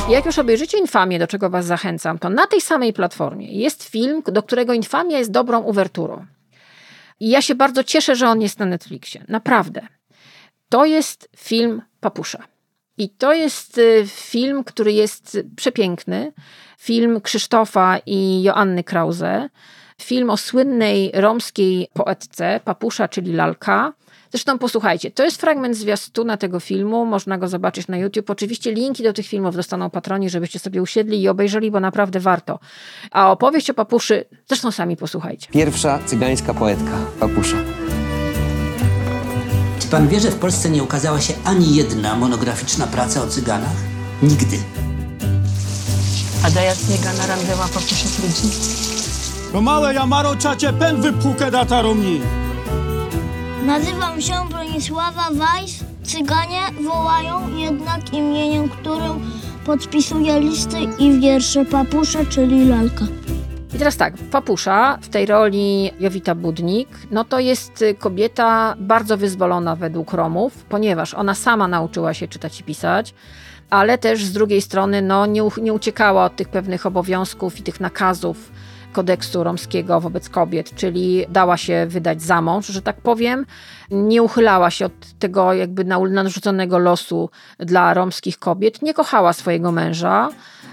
Jak już obejrzycie Infamię, do czego Was zachęcam, to na tej samej platformie jest film, do którego Infamia jest dobrą uwerturą. I ja się bardzo cieszę, że on jest na Netflixie. Naprawdę. To jest film Papusza. I to jest y, film, który jest przepiękny. Film Krzysztofa i Joanny Krause. Film o słynnej romskiej poetce Papusza, czyli Lalka. Zresztą posłuchajcie, to jest fragment zwiastuna tego filmu, można go zobaczyć na YouTube. Oczywiście linki do tych filmów dostaną patroni, żebyście sobie usiedli i obejrzeli, bo naprawdę warto. A opowieść o Papuszy, zresztą sami posłuchajcie. Pierwsza cygańska poetka, Papusza. Czy pan wie, że w Polsce nie ukazała się ani jedna monograficzna praca o cyganach? Nigdy. A do jakiego narandeła papuszek ludzi? Komale Jamaro czacie pen wypłukę data rumni. Nazywam się Bronisława Weiss. Cyganie wołają jednak imieniem, którym podpisuję listy i wiersze Papusza, czyli lalka. I teraz tak, Papusza w tej roli Jowita Budnik, no to jest kobieta bardzo wyzwolona według Romów, ponieważ ona sama nauczyła się czytać i pisać, ale też z drugiej strony no, nie, nie uciekała od tych pewnych obowiązków i tych nakazów kodeksu romskiego wobec kobiet, czyli dała się wydać za mąż, że tak powiem, nie uchylała się od tego jakby narzuconego losu dla romskich kobiet, nie kochała swojego męża,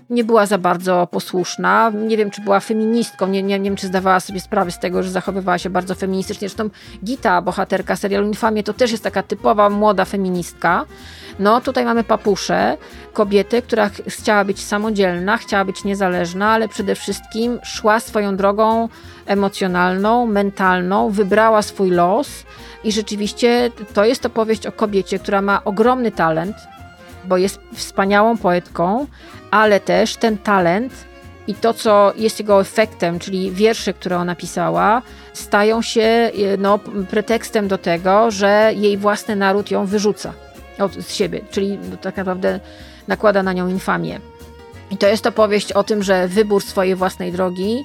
nie była za bardzo posłuszna. Nie wiem, czy była feministką, nie, nie, nie wiem, czy zdawała sobie sprawę z tego, że zachowywała się bardzo feministycznie. Zresztą Gita, bohaterka serialu Infamie, to też jest taka typowa młoda feministka. No, tutaj mamy papuszę, kobietę, która ch- chciała być samodzielna, chciała być niezależna, ale przede wszystkim szła swoją drogą emocjonalną, mentalną, wybrała swój los i rzeczywiście to jest opowieść o kobiecie, która ma ogromny talent, bo jest wspaniałą poetką, ale też ten talent i to, co jest jego efektem, czyli wiersze, które ona pisała, stają się e, no, pretekstem do tego, że jej własny naród ją wyrzuca od, z siebie, czyli tak naprawdę nakłada na nią infamię. I to jest opowieść o tym, że wybór swojej własnej drogi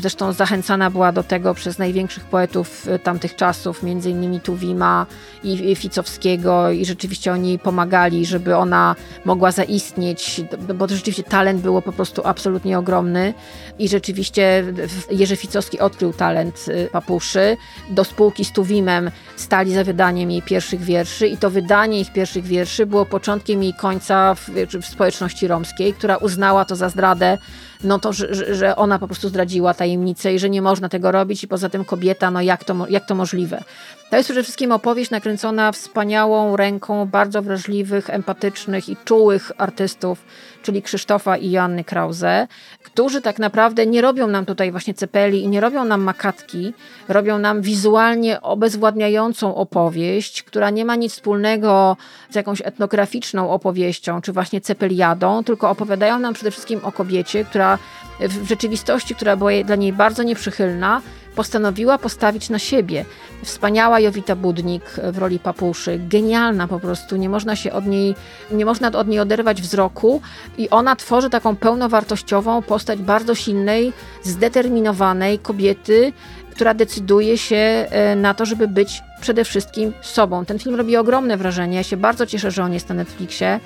Zresztą zachęcana była do tego przez największych poetów y, tamtych czasów, między innymi Tuwima i Ficowskiego i rzeczywiście oni pomagali, żeby ona mogła zaistnieć, bo rzeczywiście talent było po prostu absolutnie ogromny i rzeczywiście Jerzy Ficowski odkrył talent y, Papuszy. Do spółki z Tuwimem stali za wydaniem jej pierwszych wierszy i to wydanie ich pierwszych wierszy było początkiem jej końca w, w społeczności romskiej, która uznała to za zdradę no to, że, że ona po prostu zdradziła tajemnicę i że nie można tego robić i poza tym kobieta, no jak to, jak to możliwe? To jest przede wszystkim opowieść nakręcona wspaniałą ręką bardzo wrażliwych, empatycznych i czułych artystów, czyli Krzysztofa i Joanny Krause, którzy tak naprawdę nie robią nam tutaj właśnie cepeli i nie robią nam makatki, robią nam wizualnie obezwładniającą opowieść, która nie ma nic wspólnego z jakąś etnograficzną opowieścią, czy właśnie cepeliadą, tylko opowiadają nam przede wszystkim o kobiecie, która w rzeczywistości, która była dla niej bardzo nieprzychylna, postanowiła postawić na siebie. Wspaniała Jowita Budnik w roli papuszy, genialna po prostu, nie można się od niej, nie można od niej oderwać wzroku i ona tworzy taką pełnowartościową postać bardzo silnej, zdeterminowanej kobiety, która decyduje się e, na to, żeby być przede wszystkim sobą. Ten film robi ogromne wrażenie. Ja się bardzo cieszę, że on jest na Netflixie,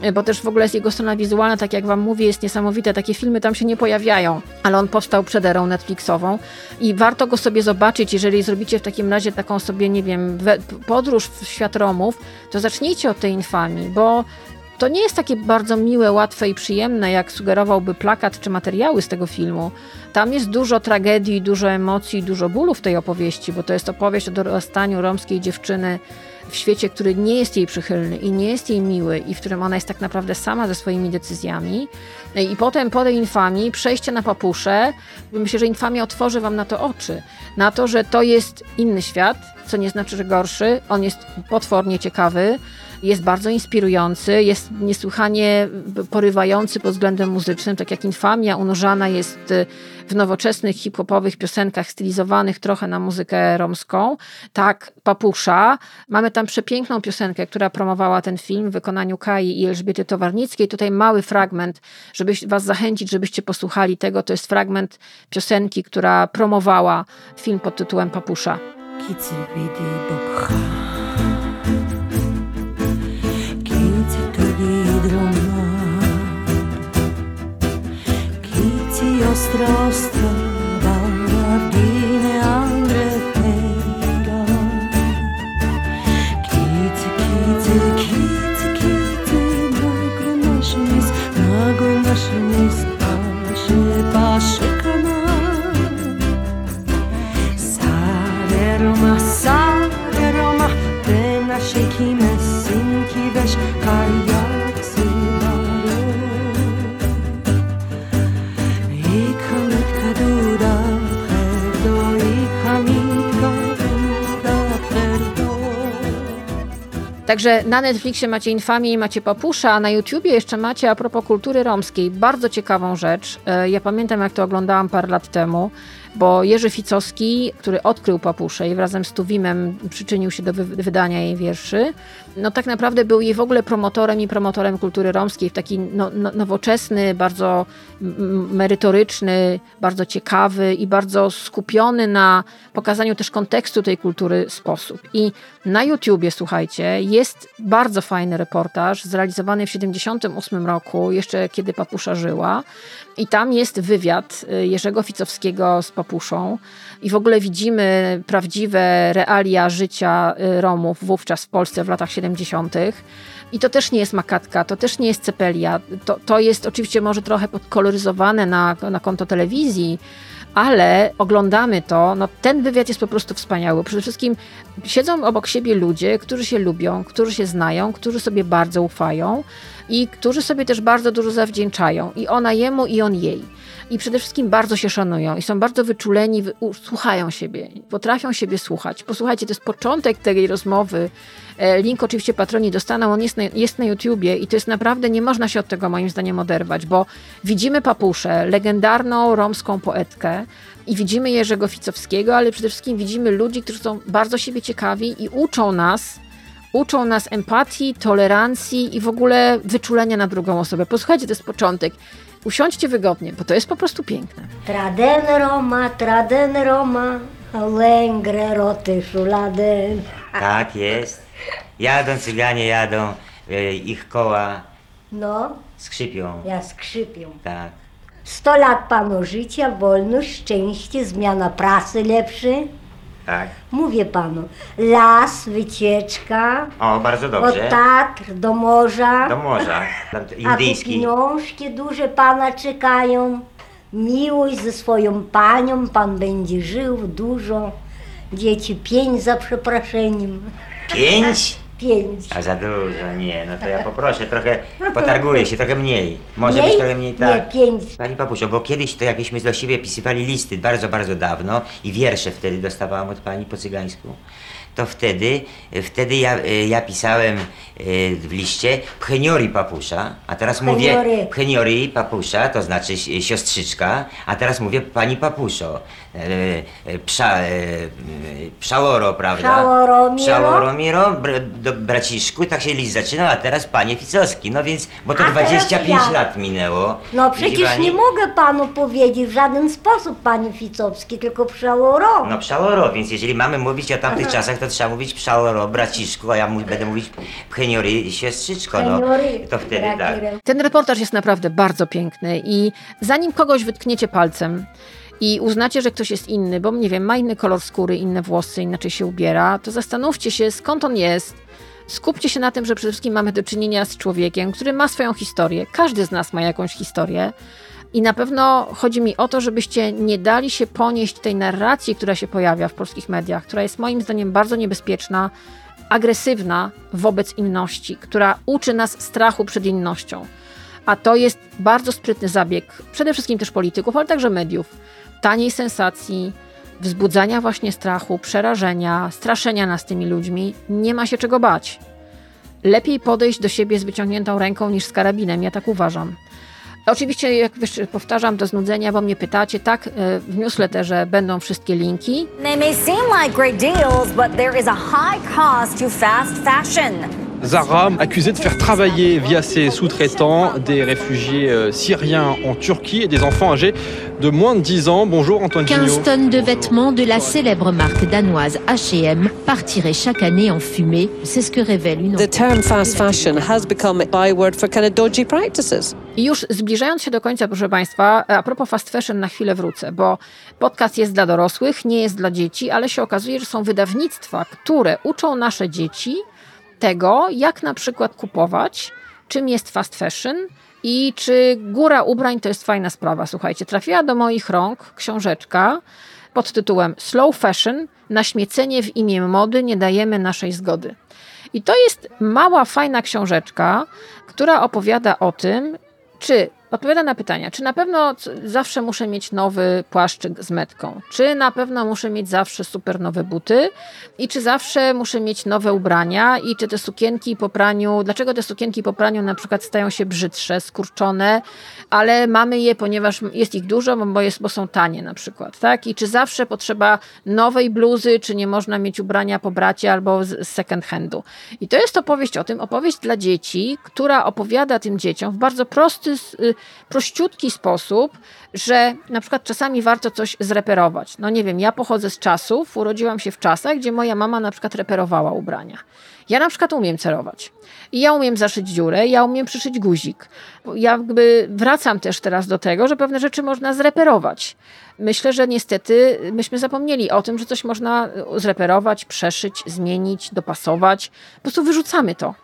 e, bo też w ogóle jest jego strona wizualna, tak jak Wam mówię, jest niesamowite. Takie filmy tam się nie pojawiają, ale on powstał przed erą Netflixową i warto go sobie zobaczyć. Jeżeli zrobicie w takim razie taką sobie, nie wiem, podróż w świat Romów, to zacznijcie od tej infamii, bo to nie jest takie bardzo miłe, łatwe i przyjemne, jak sugerowałby plakat czy materiały z tego filmu. Tam jest dużo tragedii, dużo emocji, dużo bólu w tej opowieści, bo to jest opowieść o dorastaniu romskiej dziewczyny w świecie, który nie jest jej przychylny i nie jest jej miły i w którym ona jest tak naprawdę sama ze swoimi decyzjami. I potem po tej infamii przejście na papuszę, myślę, że infamia otworzy wam na to oczy, na to, że to jest inny świat, co nie znaczy, że gorszy, on jest potwornie ciekawy, jest bardzo inspirujący, jest niesłychanie porywający pod względem muzycznym, tak jak Infamia unurzana jest y, w nowoczesnych hip-hopowych piosenkach stylizowanych trochę na muzykę romską. Tak, Papusza. Mamy tam przepiękną piosenkę, która promowała ten film w wykonaniu Kai i Elżbiety Towarnickiej. Tutaj mały fragment, żeby was zachęcić, żebyście posłuchali tego. To jest fragment piosenki, która promowała film pod tytułem Papusza. Kicy nostra strada al Także na Netflixie macie Infamię i macie Papusza, a na YouTubie jeszcze macie a propos kultury romskiej bardzo ciekawą rzecz. E, ja pamiętam jak to oglądałam parę lat temu bo Jerzy Ficowski, który odkrył Papuszę i razem z Tuwimem przyczynił się do wy wydania jej wierszy, no tak naprawdę był jej w ogóle promotorem i promotorem kultury romskiej w taki no, no, nowoczesny, bardzo merytoryczny, bardzo ciekawy i bardzo skupiony na pokazaniu też kontekstu tej kultury sposób. I na YouTubie, słuchajcie, jest bardzo fajny reportaż zrealizowany w 1978 roku, jeszcze kiedy Papusza żyła, i tam jest wywiad y, Jerzego Ficowskiego z Papuszą i w ogóle widzimy prawdziwe realia życia y, Romów wówczas w Polsce w latach 70. I to też nie jest makatka, to też nie jest cepelia. To, to jest oczywiście może trochę podkoloryzowane na, na konto telewizji, ale oglądamy to, no ten wywiad jest po prostu wspaniały. Przede wszystkim siedzą obok siebie ludzie, którzy się lubią, którzy się znają, którzy sobie bardzo ufają i którzy sobie też bardzo dużo zawdzięczają. I ona jemu, i on jej. I przede wszystkim bardzo się szanują i są bardzo wyczuleni, słuchają siebie, potrafią siebie słuchać. Posłuchajcie, to jest początek tej rozmowy. E, link oczywiście patroni dostaną, on jest na, jest na YouTubie i to jest naprawdę, nie można się od tego moim zdaniem oderwać, bo widzimy Papuszę, legendarną romską poetkę i widzimy Jerzego Ficowskiego, ale przede wszystkim widzimy ludzi, którzy są bardzo siebie ciekawi i uczą nas uczą nas empatii, tolerancji i w ogóle wyczulenia na drugą osobę. Posłuchajcie, to jest początek. Usiądźcie wygodnie, bo to jest po prostu piękne. Traden Roma, traden Roma, lęgre roty szuladen. Tak jest. Jadą cyganie, jadą, e, ich koła No, skrzypią. ja skrzypią. Tak. Sto lat panu życia, wolność, szczęście, zmiana pracy lepszy. Tak. Mówię panu, las, wycieczka. O, bardzo dobrze. Od Tatr do morza. Do morza. Tam A tu Indyjski. pieniążki duże pana czekają. Miłość ze swoją panią, pan będzie żył dużo. Dzieci pięć za przeproszeniem. Pięć? Pięć. A za dużo, nie, no to ja poproszę trochę, potarguję się, trochę mniej. Może Mniej? być trochę mniej, Nie, tak. pięć. Pani Papusio, bo kiedyś to jakieśmy do siebie pisywali listy bardzo, bardzo dawno i wiersze wtedy dostawałam od pani po cygańsku. To wtedy, wtedy ja, ja pisałem e, w liście Pcheniori Papusza, a teraz mówię Pcheniori. Pcheniori Papusza, to znaczy si- siostrzyczka, a teraz mówię pani Papuszo. E, e, Psza, e, pszałoro, prawda? Pszałoromiro. Pszałoromiro, br, do braciszku, tak się list zaczynał, a teraz panie Ficowski. No więc, bo to A teraz 25 ja. lat minęło. No Widzi przecież pani? nie mogę panu powiedzieć w żaden sposób, panie Ficowski, tylko przełoro. No pszałoro, więc jeżeli mamy mówić o tamtych czasach, to trzeba mówić pszałoro, braciszku, a ja mu, będę mówić pcheniory, siostrzyczko, no. To wtedy tak. Ten reportaż jest naprawdę bardzo piękny i zanim kogoś wytkniecie palcem i uznacie, że ktoś jest inny, bo nie wiem, ma inny kolor skóry, inne włosy, inaczej się ubiera, to zastanówcie się, skąd on jest. Skupcie się na tym, że przede wszystkim mamy do czynienia z człowiekiem, który ma swoją historię. Każdy z nas ma jakąś historię. I na pewno chodzi mi o to, żebyście nie dali się ponieść tej narracji, która się pojawia w polskich mediach, która jest moim zdaniem bardzo niebezpieczna, agresywna wobec inności, która uczy nas strachu przed innością. A to jest bardzo sprytny zabieg, przede wszystkim też polityków, ale także mediów. Taniej sensacji, wzbudzania właśnie strachu, przerażenia, straszenia nas tymi ludźmi. Nie ma się czego bać. Lepiej podejść do siebie z wyciągniętą ręką niż z karabinem, ja tak uważam. Oczywiście, jak powtarzam do znudzenia, bo mnie pytacie, tak, y, w newsletterze będą wszystkie linki. They may seem like great deals, but there is a high cost to fast fashion. Zara, accusée de faire travailler via ses sous-traitants des réfugiés euh, syriens en Turquie et des enfants âgés de moins de 10 ans. Bonjour Antoine 15 Gignot. tonnes de vêtements de la célèbre marque danoise H&M partiraient chaque année en fumée. C'est ce que révèle une The term fast fashion has become a byword for kind of dodgy practices. I już zbliżając się do końca, proszę Państwa, a propos fast fashion, na chwilę wrócę, bo podcast jest dla dorosłych, nie jest dla dzieci, ale się okazuje, że są wydawnictwa, które uczą nasze dzieci tego, jak na przykład kupować, czym jest fast fashion i czy góra ubrań to jest fajna sprawa. Słuchajcie, trafiła do moich rąk książeczka pod tytułem Slow Fashion na śmiecenie w imię mody nie dajemy naszej zgody. I to jest mała, fajna książeczka, która opowiada o tym, czy odpowiada na pytania, czy na pewno zawsze muszę mieć nowy płaszczyk z metką, czy na pewno muszę mieć zawsze super nowe buty i czy zawsze muszę mieć nowe ubrania i czy te sukienki po praniu, dlaczego te sukienki po praniu na przykład stają się brzydsze, skurczone, ale mamy je, ponieważ jest ich dużo, bo, jest, bo są tanie na przykład, tak? I czy zawsze potrzeba nowej bluzy, czy nie można mieć ubrania po bracie albo z second handu. I to jest opowieść o tym, opowieść dla dzieci, która opowiada tym dzieciom w bardzo prosty, y, prościutki sposób, że na przykład czasami warto coś zreperować. No nie wiem, ja pochodzę z czasów, urodziłam się w czasach, gdzie moja mama na przykład reperowała ubrania. Ja na przykład umiem cerować. I ja umiem zaszyć dziurę, ja umiem przyszyć guzik. Ja jakby wracam też teraz do tego, że pewne rzeczy można zreperować. Myślę, że niestety myśmy zapomnieli o tym, że coś można zreperować, przeszyć, zmienić, dopasować. Po prostu wyrzucamy to.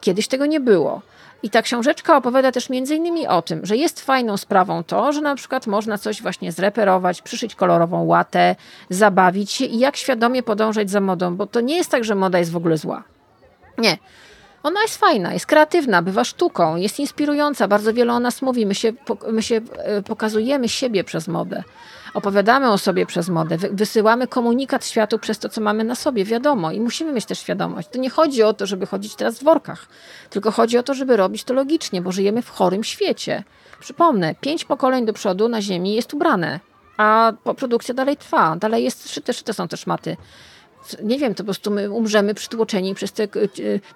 Kiedyś tego nie było. I ta książeczka opowiada też między innymi o tym, że jest fajną sprawą to, że na przykład można coś właśnie zreperować, przyszyć kolorową łatę, zabawić się i jak świadomie podążać za modą, bo to nie jest tak, że moda jest w ogóle zła. Nie. Ona jest fajna, jest kreatywna, bywa sztuką, jest inspirująca, bardzo wiele o nas mówi. My się, my się e, pokazujemy siebie przez modę. Opowiadamy o sobie przez modę, wy- wysyłamy komunikat światu przez to, co mamy na sobie, wiadomo, i musimy mieć też świadomość. To nie chodzi o to, żeby chodzić teraz w workach, tylko chodzi o to, żeby robić to logicznie, bo żyjemy w chorym świecie. Przypomnę, pięć pokoleń do przodu na Ziemi jest ubrane, a produkcja dalej trwa, dalej jest szyte, szyte są też maty. Nie wiem, to po prostu my umrzemy przytłoczeni przez te e,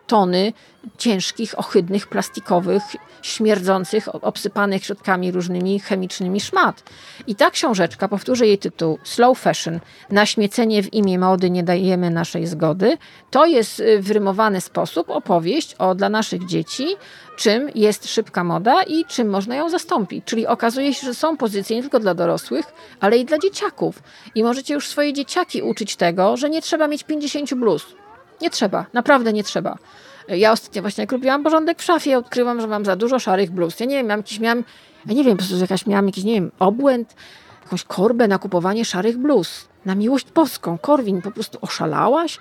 tony ciężkich, ohydnych, plastikowych, śmierdzących, obsypanych środkami różnymi chemicznymi szmat. I ta książeczka, powtórzę jej tytuł, Slow Fashion, na śmiecenie w imię mody nie dajemy naszej zgody, to jest y, w rymowany sposób opowieść o dla naszych dzieci, czym jest szybka moda i czym można ją zastąpić. Czyli okazuje się, że są pozycje nie tylko dla dorosłych, ale i dla dzieciaków. I możecie już swoje dzieciaki uczyć tego, że nie trzeba mieć 50 bluz. Nie trzeba, naprawdę nie trzeba. Ja ostatnio właśnie jak robiłam porządek w szafie, odkryłam, że mam za dużo szarych bluz. Ja nie wiem, miałam jakiś, miałam, ja nie wiem, po prostu jakaś miałam jakiś, nie wiem, obłęd, jakąś korbę na kupowanie szarych bluz. Na miłość boską, Korwin, po prostu oszalałaś?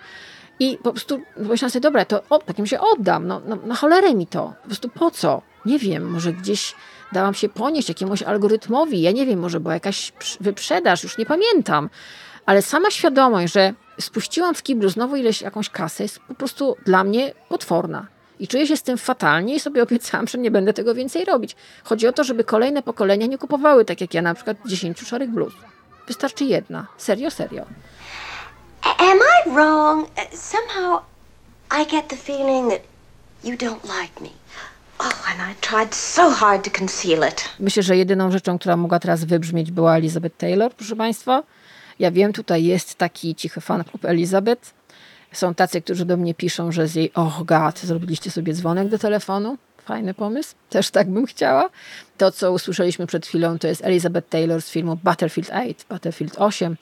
I po prostu pomyślałam sobie, dobra, to o, takim się oddam, no, no, na cholerę mi to. Po prostu po co? Nie wiem, może gdzieś dałam się ponieść jakiemuś algorytmowi, ja nie wiem, może była jakaś wyprzedaż, już nie pamiętam. Ale sama świadomość, że spuściłam w kiblu znowu ileś jakąś kasę, jest po prostu dla mnie potworna. I czuję się z tym fatalnie i sobie obiecałam, że nie będę tego więcej robić. Chodzi o to, żeby kolejne pokolenia nie kupowały, tak jak ja, na przykład 10 szarych bluz. Wystarczy jedna. Serio, serio. Am I wrong? Somehow I get the feeling that you don't like me. Oh, and I tried so hard to conceal it. Myślę, że jedyną rzeczą, która mogła teraz wybrzmieć, była Elizabeth Taylor, proszę Państwa. Ja wiem, tutaj jest taki cichy fan klub Elizabeth. Są tacy, którzy do mnie piszą, że z jej, oh god, zrobiliście sobie dzwonek do telefonu. Fajny pomysł, też tak bym chciała. To, co usłyszeliśmy przed chwilą, to jest Elizabeth Taylor z filmu Battlefield 8, Battlefield 8.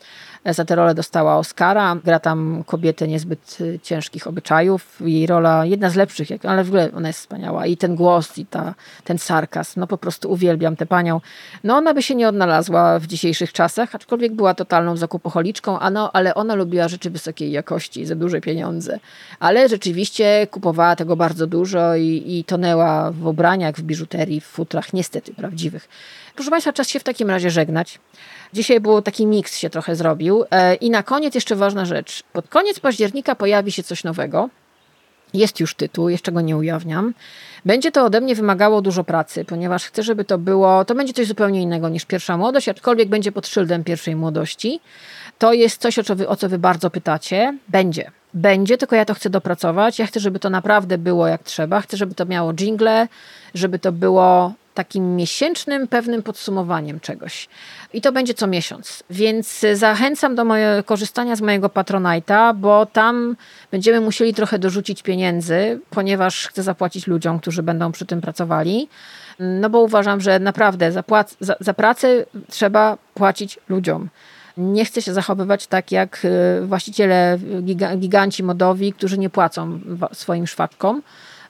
Za tę rolę dostała Oscara. Gra tam kobietę niezbyt y, ciężkich obyczajów. Jej rola jedna z lepszych, ale w ogóle ona jest wspaniała. I ten głos, i ta, ten sarkazm. No po prostu uwielbiam tę panią. No ona by się nie odnalazła w dzisiejszych czasach, aczkolwiek była totalną zakupocholiczką, a no, ale ona lubiła rzeczy wysokiej jakości za duże pieniądze. Ale rzeczywiście kupowała tego bardzo dużo i, i tonęła w ubraniach, w biżuterii, w futrach, niestety prawdziwych. Proszę Państwa, czas się w takim razie żegnać. Dzisiaj był taki miks się trochę zrobił. E, I na koniec jeszcze ważna rzecz. Pod koniec października pojawi się coś nowego. Jest już tytuł, jeszcze go nie ujawniam. Będzie to ode mnie wymagało dużo pracy, ponieważ chcę, żeby to było, to będzie coś zupełnie innego niż pierwsza młodość, aczkolwiek będzie pod szyldem pierwszej młodości. To jest coś, o co wy, o co wy bardzo pytacie. Będzie. Będzie, tylko ja to chcę dopracować. Ja chcę, żeby to naprawdę było jak trzeba. Chcę, żeby to miało jingle, żeby to było takim miesięcznym pewnym podsumowaniem czegoś. I to będzie co miesiąc. Więc zachęcam do moje, korzystania z mojego Patronite'a, bo tam będziemy musieli trochę dorzucić pieniędzy, ponieważ chcę zapłacić ludziom, którzy będą przy tym pracowali. No bo uważam, że naprawdę za, płac, za, za pracę trzeba płacić ludziom. Nie chcę się zachowywać tak jak y, właściciele giganci modowi, którzy nie płacą swoim szwaczkom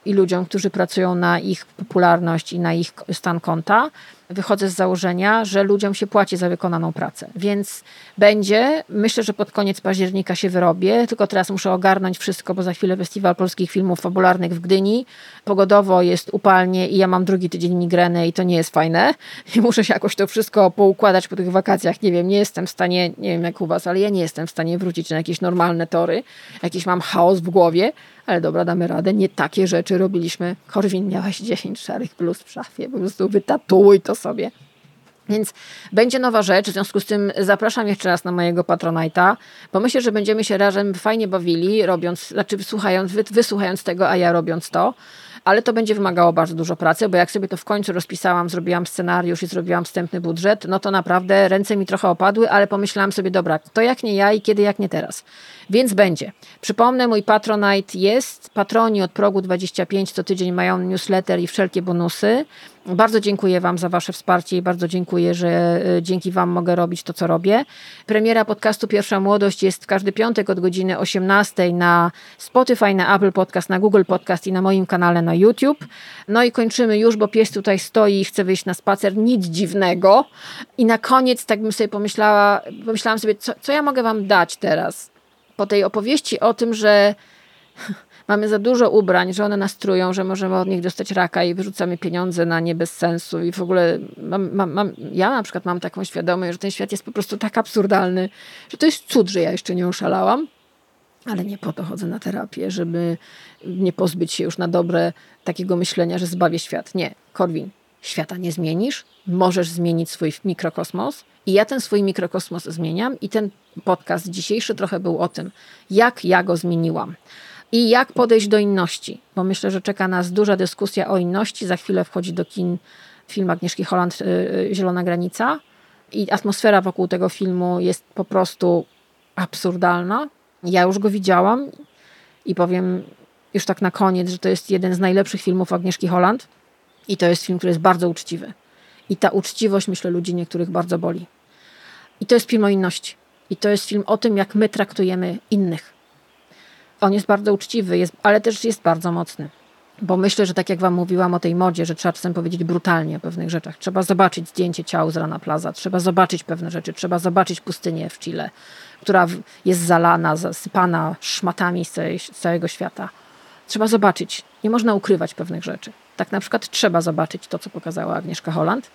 i ludziom, którzy pracują na ich popularność i na ich stan konta, wychodzę z założenia, że ludziom się płaci za wykonaną pracę. Więc będzie, myślę, że pod koniec października się wyrobię, tylko teraz muszę ogarnąć wszystko, bo za chwilę Festiwal Polskich Filmów Fabularnych w Gdyni. Pogodowo jest upalnie i ja mam drugi tydzień migreny i to nie jest fajne. I muszę się jakoś to wszystko poukładać po tych wakacjach. Nie wiem, nie jestem w stanie, nie wiem jak u was, ale ja nie jestem w stanie wrócić na jakieś normalne tory. Jakiś mam chaos w głowie, ale dobra, damy radę. Nie takie rzeczy robiliśmy. Korwin, miałaś 10 szarych plus w szafie, po prostu wytatuuj to sobie. Więc będzie nowa rzecz, w związku z tym zapraszam jeszcze raz na mojego Patronite'a, bo myślę, że będziemy się razem fajnie bawili, robiąc, znaczy wysłuchając, wysłuchając tego, a ja robiąc to ale to będzie wymagało bardzo dużo pracy, bo jak sobie to w końcu rozpisałam, zrobiłam scenariusz i zrobiłam wstępny budżet, no to naprawdę ręce mi trochę opadły, ale pomyślałam sobie, dobra, to jak nie ja i kiedy, jak nie teraz. Więc będzie. Przypomnę, mój Patronite jest. Patroni od progu 25 co tydzień mają newsletter i wszelkie bonusy. Bardzo dziękuję Wam za Wasze wsparcie i bardzo dziękuję, że e, dzięki Wam mogę robić to, co robię. Premiera podcastu Pierwsza Młodość jest w każdy piątek od godziny 18 na Spotify, na Apple Podcast, na Google Podcast i na moim kanale na YouTube. No i kończymy już, bo pies tutaj stoi i chce wyjść na spacer. Nic dziwnego. I na koniec tak bym sobie pomyślała, pomyślałam sobie, co, co ja mogę Wam dać teraz? Po tej opowieści o tym, że mamy za dużo ubrań, że one nas trują, że możemy od nich dostać raka i wyrzucamy pieniądze na nie bez sensu i w ogóle mam, mam, mam, ja na przykład mam taką świadomość, że ten świat jest po prostu tak absurdalny, że to jest cud, że ja jeszcze nie oszalałam. Ale nie po to chodzę na terapię, żeby nie pozbyć się już na dobre takiego myślenia, że zbawię świat. Nie, Korwin, Świata nie zmienisz, możesz zmienić swój mikrokosmos. I ja ten swój mikrokosmos zmieniam, i ten podcast dzisiejszy trochę był o tym, jak ja go zmieniłam. I jak podejść do inności, bo myślę, że czeka nas duża dyskusja o inności. Za chwilę wchodzi do kin film Agnieszki Holland y, y, Zielona Granica. I atmosfera wokół tego filmu jest po prostu absurdalna. Ja już go widziałam i powiem już tak na koniec, że to jest jeden z najlepszych filmów Agnieszki Holland. I to jest film, który jest bardzo uczciwy. I ta uczciwość, myślę, ludzi niektórych bardzo boli. I to jest film o inności. I to jest film o tym, jak my traktujemy innych. On jest bardzo uczciwy, jest, ale też jest bardzo mocny. Bo myślę, że tak jak wam mówiłam o tej modzie, że trzeba czasem powiedzieć brutalnie o pewnych rzeczach. Trzeba zobaczyć zdjęcie ciał z Rana Plaza, trzeba zobaczyć pewne rzeczy, trzeba zobaczyć pustynię w Chile, która jest zalana, zasypana szmatami z, całej, z całego świata. Trzeba zobaczyć. Nie można ukrywać pewnych rzeczy. Tak na przykład trzeba zobaczyć to, co pokazała Agnieszka Holland,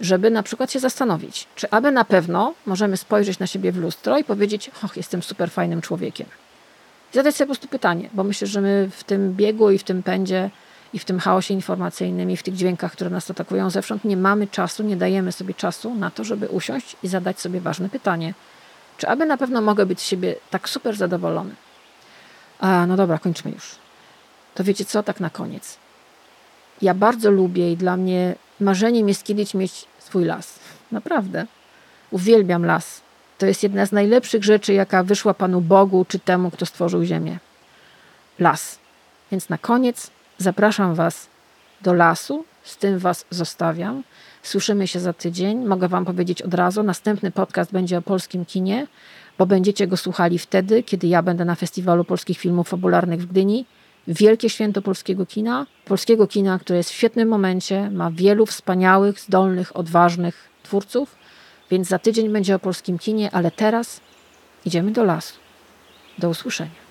żeby na przykład się zastanowić, czy aby na pewno możemy spojrzeć na siebie w lustro i powiedzieć, och, jestem super fajnym człowiekiem. Zadać sobie po prostu pytanie, bo myślę, że my w tym biegu i w tym pędzie i w tym chaosie informacyjnym i w tych dźwiękach, które nas atakują zewsząd, nie mamy czasu, nie dajemy sobie czasu na to, żeby usiąść i zadać sobie ważne pytanie. Czy aby na pewno mogę być z siebie tak super zadowolony? A, no dobra, kończmy już. To wiecie co, tak na koniec. Ja bardzo lubię i dla mnie marzeniem jest kiedyś mieć swój las. Naprawdę. Uwielbiam las. To jest jedna z najlepszych rzeczy, jaka wyszła Panu Bogu czy temu, kto stworzył Ziemię. Las. Więc na koniec zapraszam Was do lasu. Z tym Was zostawiam. Słyszymy się za tydzień. Mogę Wam powiedzieć od razu, następny podcast będzie o polskim kinie, bo będziecie go słuchali wtedy, kiedy ja będę na Festiwalu Polskich Filmów Fabularnych w Gdyni. Wielkie święto polskiego kina. Polskiego kina, które jest w świetnym momencie, ma wielu wspaniałych, zdolnych, odważnych twórców. Więc za tydzień będzie o polskim kinie, ale teraz idziemy do lasu. Do usłyszenia.